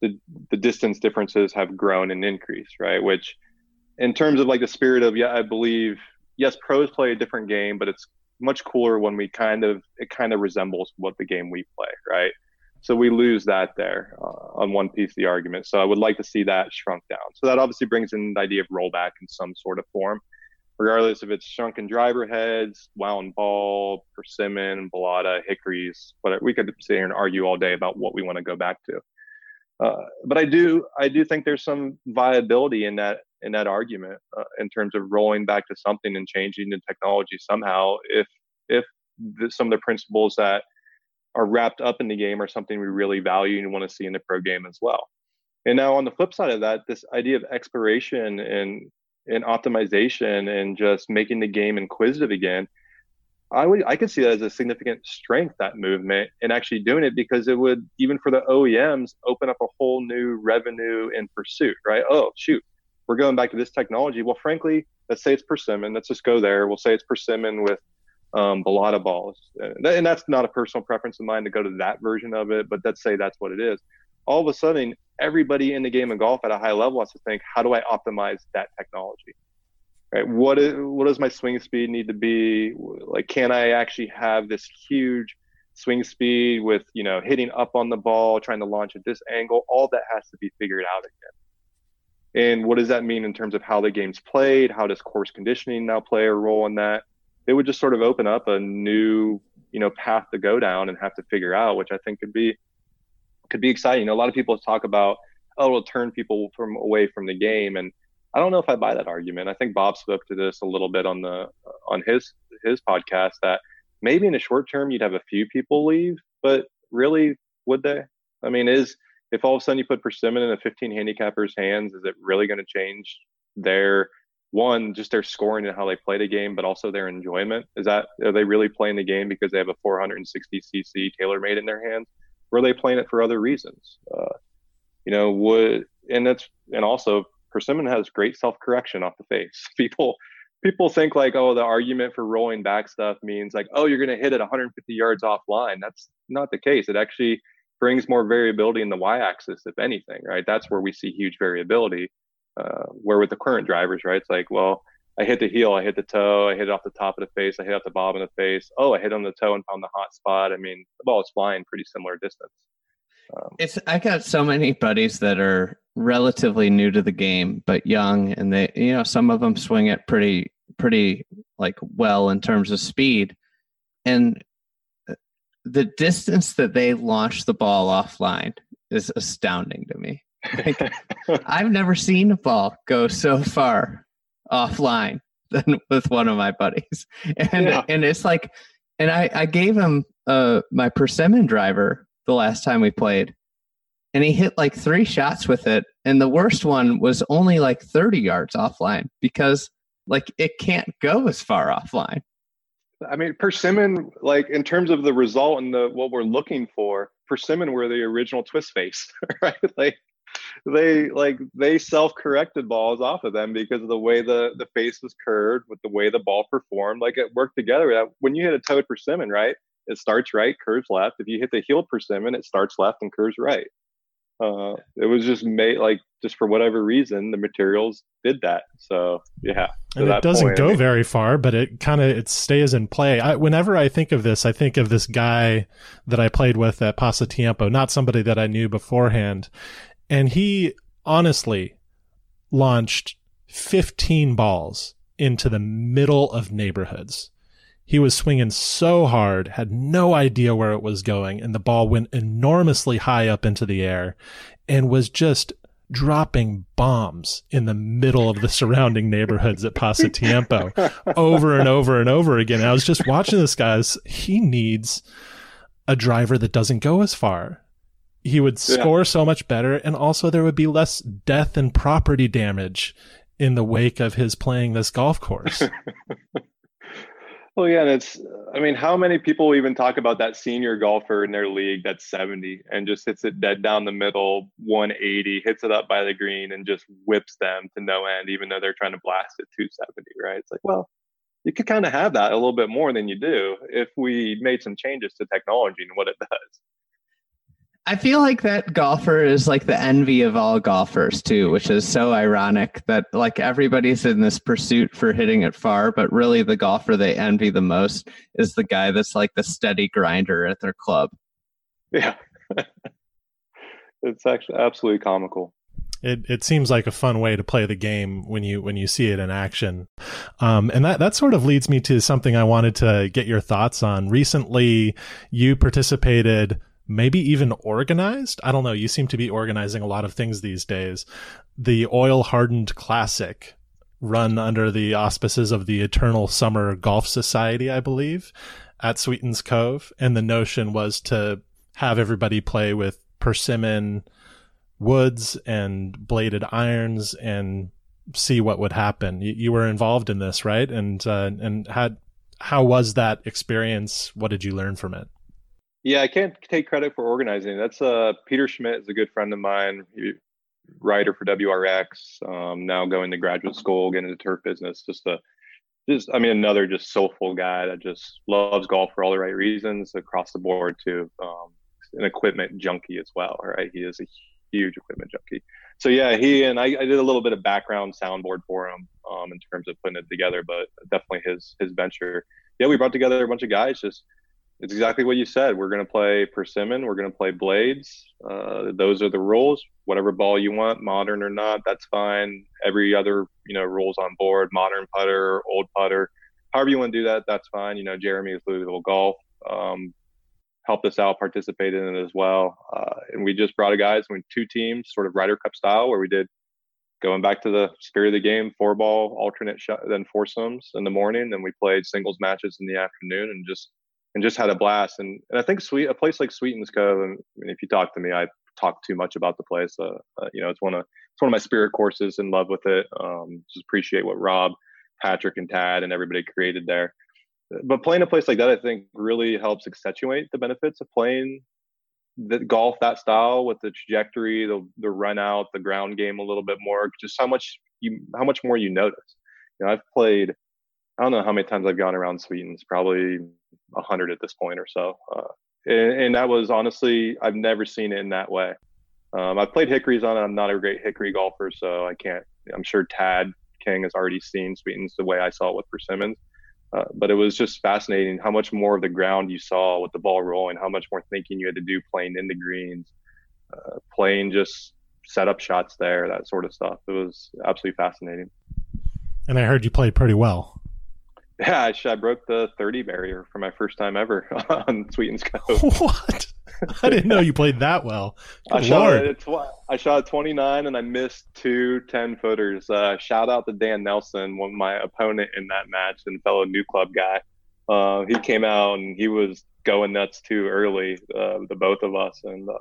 the the distance differences have grown and increased, right? Which, in terms of like the spirit of yeah, I believe yes, pros play a different game, but it's much cooler when we kind of it kind of resembles what the game we play, right? So we lose that there uh, on one piece of the argument. So I would like to see that shrunk down. So that obviously brings in the idea of rollback in some sort of form, regardless if it's shrunken driver heads, wound ball, persimmon, balata, hickories. But we could sit here and argue all day about what we want to go back to. Uh, but I do, I do think there's some viability in that in that argument uh, in terms of rolling back to something and changing the technology somehow. If if the, some of the principles that are wrapped up in the game are something we really value and want to see in the pro game as well. And now on the flip side of that, this idea of exploration and and optimization and just making the game inquisitive again, I would I could see that as a significant strength that movement and actually doing it because it would even for the OEMs open up a whole new revenue and pursuit, right? Oh shoot, we're going back to this technology. Well, frankly, let's say it's persimmon. Let's just go there. We'll say it's persimmon with um, Balata balls. And that's not a personal preference of mine to go to that version of it, but let's say that's what it is. All of a sudden, everybody in the game of golf at a high level has to think, how do I optimize that technology? Right? What is what does my swing speed need to be? Like, can I actually have this huge swing speed with you know hitting up on the ball, trying to launch at this angle? All that has to be figured out again. And what does that mean in terms of how the game's played? How does course conditioning now play a role in that? it would just sort of open up a new you know path to go down and have to figure out which i think could be could be exciting you know a lot of people talk about oh it'll turn people from away from the game and i don't know if i buy that argument i think bob spoke to this a little bit on the on his his podcast that maybe in the short term you'd have a few people leave but really would they i mean is if all of a sudden you put persimmon in a 15 handicapper's hands is it really going to change their one just their scoring and how they play the game, but also their enjoyment. Is that are they really playing the game because they have a 460 cc TaylorMade in their hands, or are they playing it for other reasons? Uh, you know, would and that's and also persimmon has great self correction off the face. People people think like, oh, the argument for rolling back stuff means like, oh, you're going to hit it 150 yards offline. That's not the case. It actually brings more variability in the y-axis, if anything, right? That's where we see huge variability. Uh, where with the current drivers, right? It's like, well, I hit the heel, I hit the toe, I hit it off the top of the face, I hit off the bottom of the face. Oh, I hit on the toe and found the hot spot. I mean, the ball is flying pretty similar distance. Um, it's I got so many buddies that are relatively new to the game but young, and they you know some of them swing it pretty pretty like well in terms of speed, and the distance that they launch the ball offline is astounding to me. Like, I've never seen a ball go so far offline than with one of my buddies, and yeah. and it's like, and I I gave him uh my persimmon driver the last time we played, and he hit like three shots with it, and the worst one was only like thirty yards offline because like it can't go as far offline. I mean, persimmon, like in terms of the result and the what we're looking for, persimmon were the original twist face, right? Like they like they self-corrected balls off of them because of the way the the face was curved with the way the ball performed. Like it worked together. When you hit a toed persimmon right it starts right curves left. If you hit the heel persimmon it starts left and curves right uh, it was just made like just for whatever reason the materials did that. So yeah and it doesn't point, go I mean, very far but it kind of it stays in play. I, whenever i think of this i think of this guy that i played with at pasatiempo not somebody that i knew beforehand. And he honestly launched 15 balls into the middle of neighborhoods. He was swinging so hard, had no idea where it was going, and the ball went enormously high up into the air and was just dropping bombs in the middle of the surrounding neighborhoods at Pasatiempo over and over and over again. And I was just watching this guy's, he needs a driver that doesn't go as far he would score yeah. so much better and also there would be less death and property damage in the wake of his playing this golf course well yeah and it's i mean how many people even talk about that senior golfer in their league that's 70 and just hits it dead down the middle 180 hits it up by the green and just whips them to no end even though they're trying to blast it 270 right? It's like well you could kind of have that a little bit more than you do if we made some changes to technology and what it does I feel like that golfer is like the envy of all golfers too, which is so ironic that like everybody's in this pursuit for hitting it far, but really the golfer they envy the most is the guy that's like the steady grinder at their club. Yeah. it's actually absolutely comical. It it seems like a fun way to play the game when you when you see it in action, um, and that that sort of leads me to something I wanted to get your thoughts on. Recently, you participated maybe even organized. I don't know. You seem to be organizing a lot of things these days. The oil hardened classic run under the auspices of the Eternal Summer Golf Society, I believe, at Sweetens Cove. And the notion was to have everybody play with persimmon woods and bladed irons and see what would happen. You, you were involved in this, right? And, uh, and had, how was that experience? What did you learn from it? Yeah, I can't take credit for organizing. That's uh, Peter Schmidt is a good friend of mine, writer for WRX. Um, now going to graduate school, getting into turf business. Just a, just I mean, another just soulful guy that just loves golf for all the right reasons across the board too. Um, an equipment junkie as well, right? He is a huge equipment junkie. So yeah, he and I, I did a little bit of background soundboard for him um, in terms of putting it together, but definitely his his venture. Yeah, we brought together a bunch of guys just it's exactly what you said. We're going to play persimmon. We're going to play blades. Uh, those are the rules. Whatever ball you want, modern or not, that's fine. Every other, you know, rules on board, modern putter, old putter, however you want to do that, that's fine. You know, Jeremy is Louisville Golf um, helped us out, participated in it as well, uh, and we just brought a guys. We two teams, sort of Ryder Cup style, where we did going back to the spirit of the game, four ball alternate shot, then foursomes in the morning, and we played singles matches in the afternoon, and just and just had a blast. And, and I think sweet a place like Sweetens Cove. And if you talk to me, I talk too much about the place. Uh, uh, you know, it's one of it's one of my spirit courses. In love with it. Um, just appreciate what Rob, Patrick, and Tad and everybody created there. But playing a place like that, I think, really helps accentuate the benefits of playing the golf that style with the trajectory, the the run out, the ground game a little bit more. Just how much you how much more you notice. You know, I've played I don't know how many times I've gone around Sweetens, probably a hundred at this point or so. Uh, and, and, that was honestly I've never seen it in that way. Um, I've played hickories on it. I'm not a great hickory golfer, so I can't. I'm sure Tad King has already seen Sweetens the way I saw it with Persimmons. Uh, but it was just fascinating how much more of the ground you saw with the ball rolling, how much more thinking you had to do playing in the greens, uh, playing just set up shots there, that sort of stuff. It was absolutely fascinating. And I heard you played pretty well. Yeah, I, I broke the 30 barrier for my first time ever on Sweetens Cove. What? I didn't know you played that well. I shot, a, I shot a 29 and I missed two 10 footers. Uh, shout out to Dan Nelson, one of my opponent in that match and fellow new club guy. Uh, he came out and he was going nuts too early, uh, the both of us. And uh,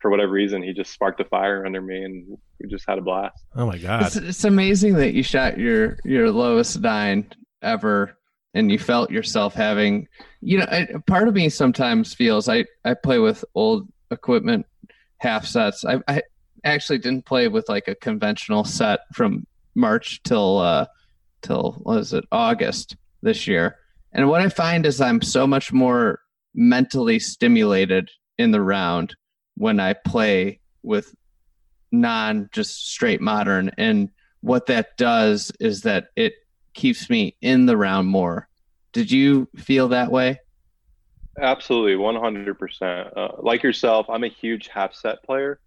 for whatever reason, he just sparked a fire under me and we just had a blast. Oh my God. It's, it's amazing that you shot your, your lowest nine ever and you felt yourself having you know I, part of me sometimes feels i i play with old equipment half sets. I i actually didn't play with like a conventional set from march till uh till what is it august this year. And what i find is i'm so much more mentally stimulated in the round when i play with non just straight modern. And what that does is that it keeps me in the round more. Did you feel that way? Absolutely, 100%. Uh, like yourself, I'm a huge half set player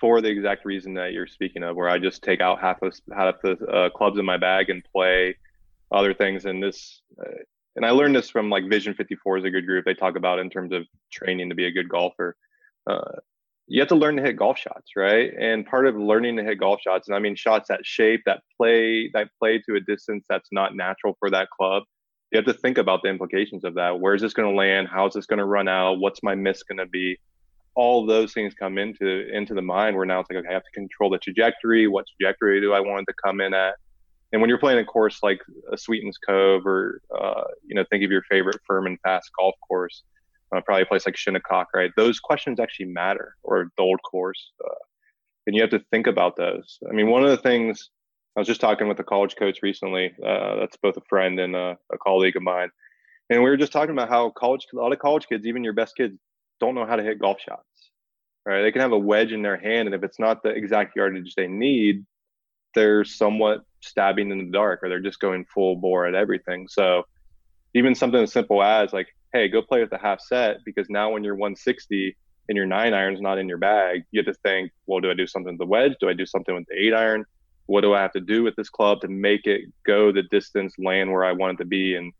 for the exact reason that you're speaking of, where I just take out half of half the uh, clubs in my bag and play other things. And this, uh, and I learned this from like Vision 54 is a good group. They talk about in terms of training to be a good golfer. Uh, you have to learn to hit golf shots, right? And part of learning to hit golf shots, and I mean shots that shape, that play, that play to a distance that's not natural for that club. You have to think about the implications of that. Where is this going to land? How is this going to run out? What's my miss going to be? All those things come into into the mind. Where now it's like, okay, I have to control the trajectory. What trajectory do I want to come in at? And when you're playing a course like a Sweetens Cove, or uh, you know, think of your favorite firm and fast golf course uh, probably a place like Shinnecock, right? Those questions actually matter, or the old course, uh, and you have to think about those. I mean, one of the things I was just talking with a college coach recently. Uh, that's both a friend and a, a, colleague of mine, and we were just talking about how college, a lot of college kids, even your best kids, don't know how to hit golf shots. Right? They can have a wedge in their hand, and if it's not the exact yardage they need, they're somewhat stabbing in the dark, or they're just going full bore at everything. So, even something as simple as like hey, go play with the half set because now when you're 160 and your nine iron's not in your bag, you have to think, well, do I do something with the wedge? Do I do something with the eight iron? What do I have to do with this club to make it go the distance, land where I want it to be, and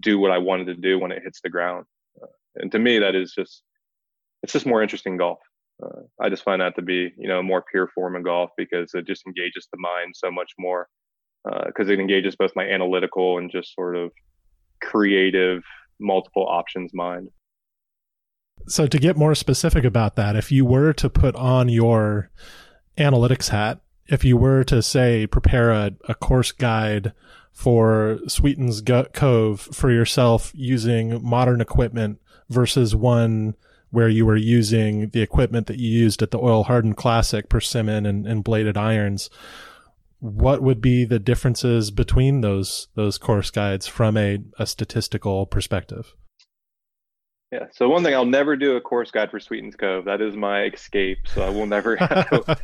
do what I wanted to do when it hits the ground? Uh, and to me, that is just it's just more interesting golf. Uh, I just find that to be you know a more pure form of golf because it just engages the mind so much more because uh, it engages both my analytical and just sort of creative multiple options mind. So, to get more specific about that, if you were to put on your analytics hat, if you were to say prepare a, a course guide for Sweetens Gut Cove for yourself using modern equipment versus one where you were using the equipment that you used at the Oil Hardened Classic, persimmon and, and bladed irons, what would be the differences between those those course guides from a, a statistical perspective? Yeah. So one thing, I'll never do a course guide for Sweetens Cove. That is my escape. So I will never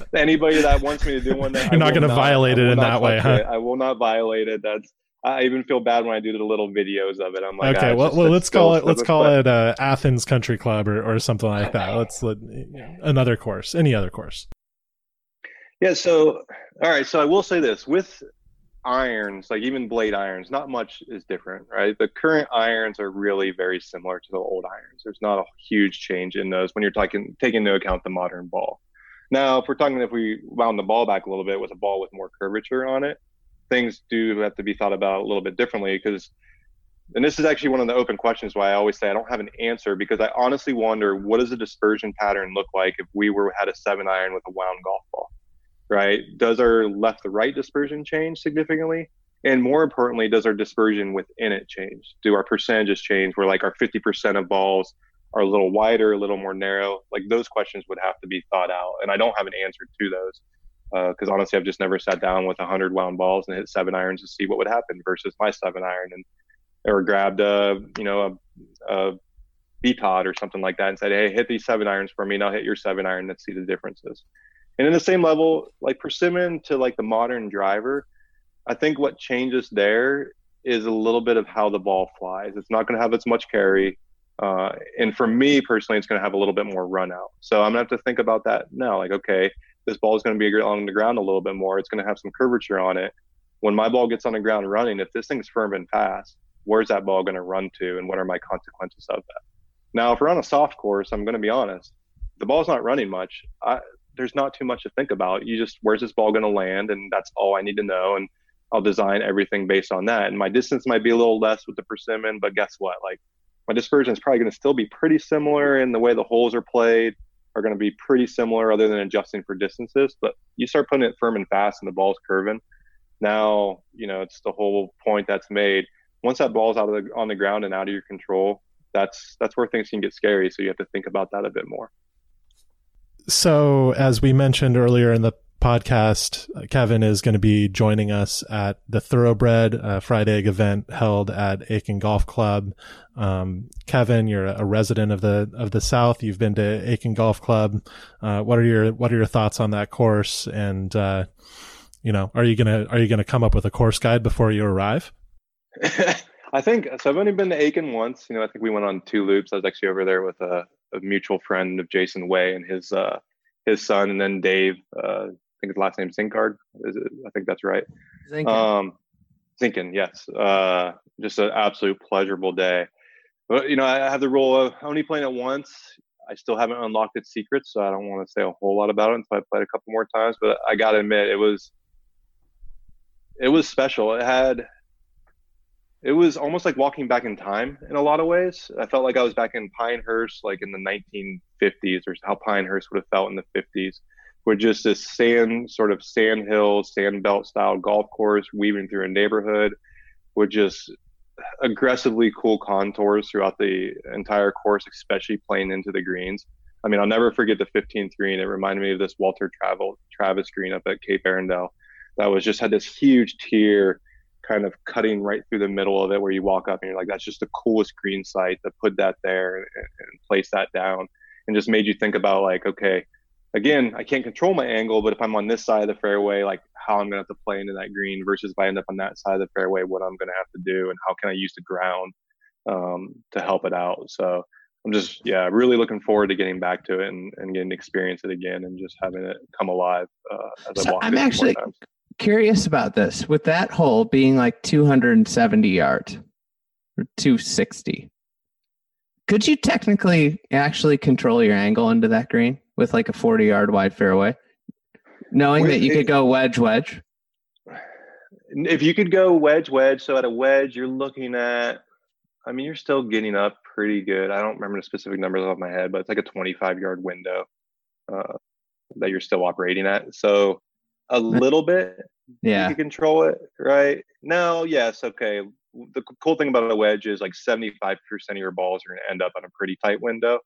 anybody that wants me to do one. That You're I not going to violate it in that way, huh? It. I will not violate it. That's. I even feel bad when I do the little videos of it. I'm like, okay, ah, well, just, well let's call it let's call it uh, Athens Country Club or, or something like that. Let's let another course, any other course. Yeah. So, all right. So I will say this with irons, like even blade irons, not much is different, right? The current irons are really very similar to the old irons. There's not a huge change in those when you're taking taking into account the modern ball. Now, if we're talking if we wound the ball back a little bit with a ball with more curvature on it, things do have to be thought about a little bit differently because and this is actually one of the open questions why I always say I don't have an answer because I honestly wonder what does a dispersion pattern look like if we were had a seven iron with a wound golf ball right? Does our left to right dispersion change significantly? And more importantly, does our dispersion within it change? Do our percentages change where like our 50% of balls are a little wider, a little more narrow? Like those questions would have to be thought out. And I don't have an answer to those because uh, honestly, I've just never sat down with 100 wound balls and hit seven irons to see what would happen versus my seven iron and or grabbed a, you know, a, a or something like that and said, hey, hit these seven irons for me, and I'll hit your seven iron. Let's see the differences. And in the same level, like persimmon to like the modern driver, I think what changes there is a little bit of how the ball flies. It's not going to have as much carry. Uh, and for me personally, it's going to have a little bit more run out. So I'm going to have to think about that now. Like, okay, this ball is going to be along the ground a little bit more. It's going to have some curvature on it. When my ball gets on the ground running, if this thing's firm and fast, where's that ball going to run to and what are my consequences of that? Now, if we're on a soft course, I'm going to be honest, the ball's not running much. I, there's not too much to think about. You just, where's this ball going to land? And that's all I need to know. And I'll design everything based on that. And my distance might be a little less with the persimmon, but guess what? Like my dispersion is probably going to still be pretty similar in the way the holes are played are going to be pretty similar other than adjusting for distances. But you start putting it firm and fast and the ball's curving. Now, you know, it's the whole point that's made. Once that ball's out of the, on the ground and out of your control, that's that's where things can get scary. So you have to think about that a bit more. So, as we mentioned earlier in the podcast, Kevin is going to be joining us at the Thoroughbred uh, Fried Egg event held at Aiken Golf Club. Um, Kevin, you're a resident of the of the South. You've been to Aiken Golf Club. Uh, what are your what are your thoughts on that course? And uh, you know, are you gonna are you gonna come up with a course guide before you arrive? I think so. I've only been to Aiken once. You know, I think we went on two loops. I was actually over there with a, a mutual friend of Jason Way and his uh, his son, and then Dave. Uh, I think his last name Zinkard. Is it? I think that's right. Zinkin. Um, Zinkin, yes. Uh, just an absolute pleasurable day. But you know, I have the rule of only playing it once. I still haven't unlocked its secrets, so I don't want to say a whole lot about it until I played a couple more times. But I got to admit, it was it was special. It had it was almost like walking back in time in a lot of ways. I felt like I was back in Pinehurst, like in the 1950s, or how Pinehurst would have felt in the 50s, with just this sand, sort of sand hill, sand belt style golf course weaving through a neighborhood, with just aggressively cool contours throughout the entire course, especially playing into the greens. I mean, I'll never forget the 15th green. It reminded me of this Walter Travel, Travis green up at Cape Arundel that was just had this huge tier kind of cutting right through the middle of it where you walk up and you're like that's just the coolest green site to put that there and, and place that down. And just made you think about like okay again i can't control my angle but if i'm on this side of the fairway like how i'm going to have to play into that green versus if i end up on that side of the fairway what i'm going to have to do and how can i use the ground um, to help it out. So i'm just yeah really looking forward to getting back to it and, and getting to experience it again and just having it come alive uh, as so i'm actually curious about this with that hole being like 270 yards or 260 could you technically actually control your angle into that green with like a 40 yard wide fairway knowing that you could go wedge wedge? If you could go wedge wedge so at a wedge you're looking at i mean you're still getting up pretty good. I don't remember the specific numbers off my head but it's like a 25 yard window uh, that you're still operating at. So a little bit. Yeah. You can control it, right? No, yes, okay. The cool thing about a wedge is like 75% of your balls are going to end up on a pretty tight window.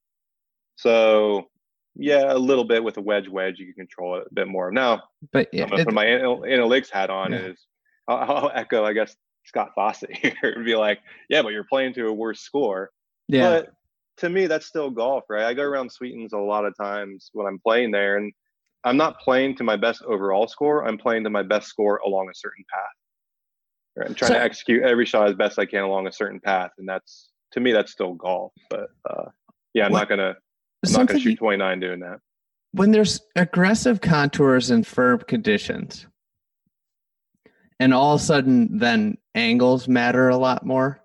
So, yeah, a little bit with a wedge wedge, you can control it a bit more. Now, but yeah, I'm going to put my analytics hat on yeah. is I'll, I'll, echo, I guess, Scott Fawcett here and be like, yeah, but you're playing to a worse score. Yeah. But to me, that's still golf, right? I go around Sweetens a lot of times when I'm playing there, and I'm not playing to my best overall score. I'm playing to my best score along a certain path. Right? I'm trying so, to execute every shot as best I can along a certain path, and that's to me that's still golf. But uh, yeah, I'm what, not gonna I'm not gonna shoot you, 29 doing that. When there's aggressive contours and firm conditions, and all of a sudden then angles matter a lot more.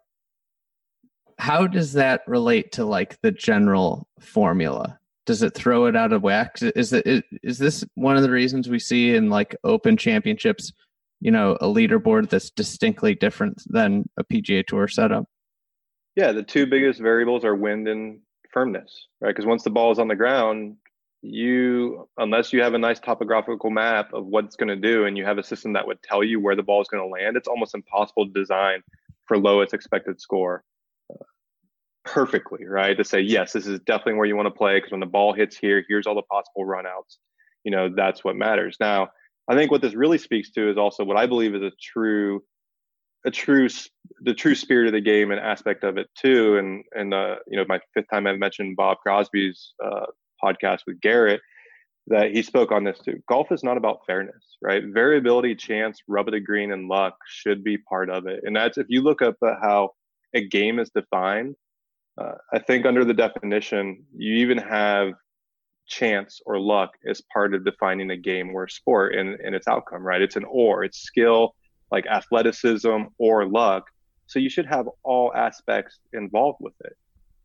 How does that relate to like the general formula? Does it throw it out of whack? Is it is this one of the reasons we see in like Open Championships, you know, a leaderboard that's distinctly different than a PGA Tour setup? Yeah, the two biggest variables are wind and firmness, right? Because once the ball is on the ground, you unless you have a nice topographical map of what it's going to do and you have a system that would tell you where the ball is going to land, it's almost impossible to design for lowest expected score perfectly, right? To say, yes, this is definitely where you want to play because when the ball hits here, here's all the possible runouts. You know, that's what matters. Now, I think what this really speaks to is also what I believe is a true a true the true spirit of the game and aspect of it too. And and uh, you know, my fifth time I've mentioned Bob Crosby's uh, podcast with Garrett that he spoke on this too. Golf is not about fairness, right? Variability, chance, rub of the green, and luck should be part of it. And that's if you look up at how a game is defined. Uh, I think under the definition, you even have chance or luck as part of defining a game or a sport and, and its outcome, right? It's an or, it's skill, like athleticism or luck. So you should have all aspects involved with it.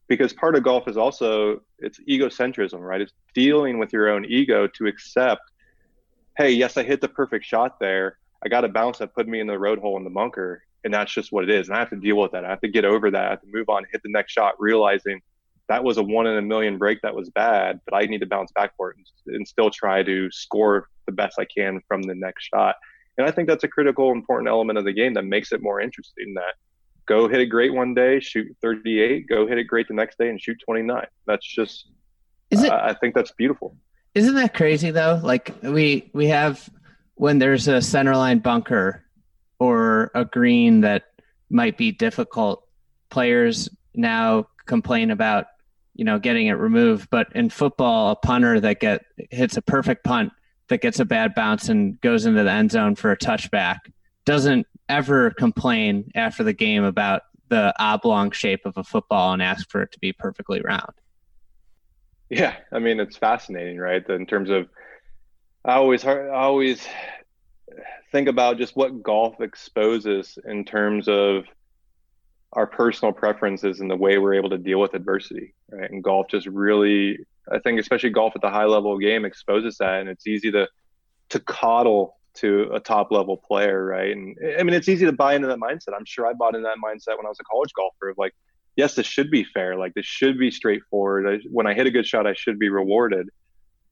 Because part of golf is also it's egocentrism, right? It's dealing with your own ego to accept, hey, yes, I hit the perfect shot there. I got a bounce that put me in the road hole in the bunker, and that's just what it is. And I have to deal with that. I have to get over that. I have to move on, hit the next shot, realizing that was a one in a million break that was bad, but I need to bounce back for it and, and still try to score the best I can from the next shot. And I think that's a critical, important element of the game that makes it more interesting. That go hit it great one day, shoot 38, go hit it great the next day and shoot 29. That's just, is it, uh, I think that's beautiful. Isn't that crazy though? Like we, we have, when there's a centerline bunker or a green that might be difficult, players now complain about, you know, getting it removed. But in football, a punter that get hits a perfect punt that gets a bad bounce and goes into the end zone for a touchback doesn't ever complain after the game about the oblong shape of a football and ask for it to be perfectly round. Yeah, I mean it's fascinating, right? In terms of, I always I always think about just what golf exposes in terms of our personal preferences and the way we're able to deal with adversity, right? And golf just really, I think, especially golf at the high level game exposes that, and it's easy to to coddle to a top level player, right? And I mean, it's easy to buy into that mindset. I'm sure I bought into that mindset when I was a college golfer of like, yes, this should be fair. Like this should be straightforward. I, when I hit a good shot, I should be rewarded.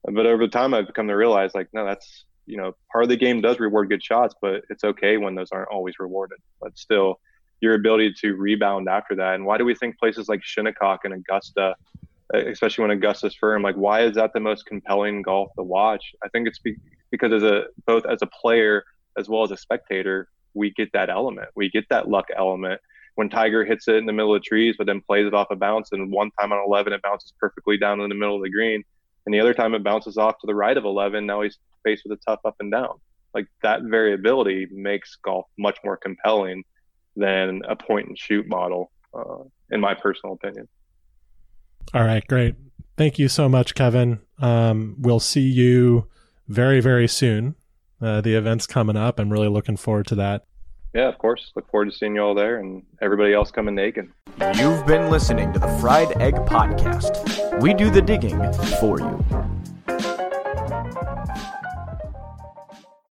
But over time, I've come to realize like, no, that's you know, part of the game does reward good shots, but it's okay when those aren't always rewarded. But still, your ability to rebound after that. And why do we think places like Shinnecock and Augusta, uh, especially when Augusta's firm, like why is that the most compelling golf to watch? I think it's be- because as a both as a player as well as a spectator, we get that element. We get that luck element. When Tiger hits it in the middle of the trees, but then plays it off a bounce, and one time on 11 it bounces perfectly down in the middle of the green, and the other time it bounces off to the right of 11. Now he's faced with a tough up and down. Like that variability makes golf much more compelling than a point and shoot model, uh, in my personal opinion. All right, great. Thank you so much, Kevin. Um, we'll see you very, very soon. Uh, the event's coming up. I'm really looking forward to that. Yeah, of course. Look forward to seeing you all there and everybody else coming naked. You've been listening to the Fried Egg Podcast. We do the digging for you.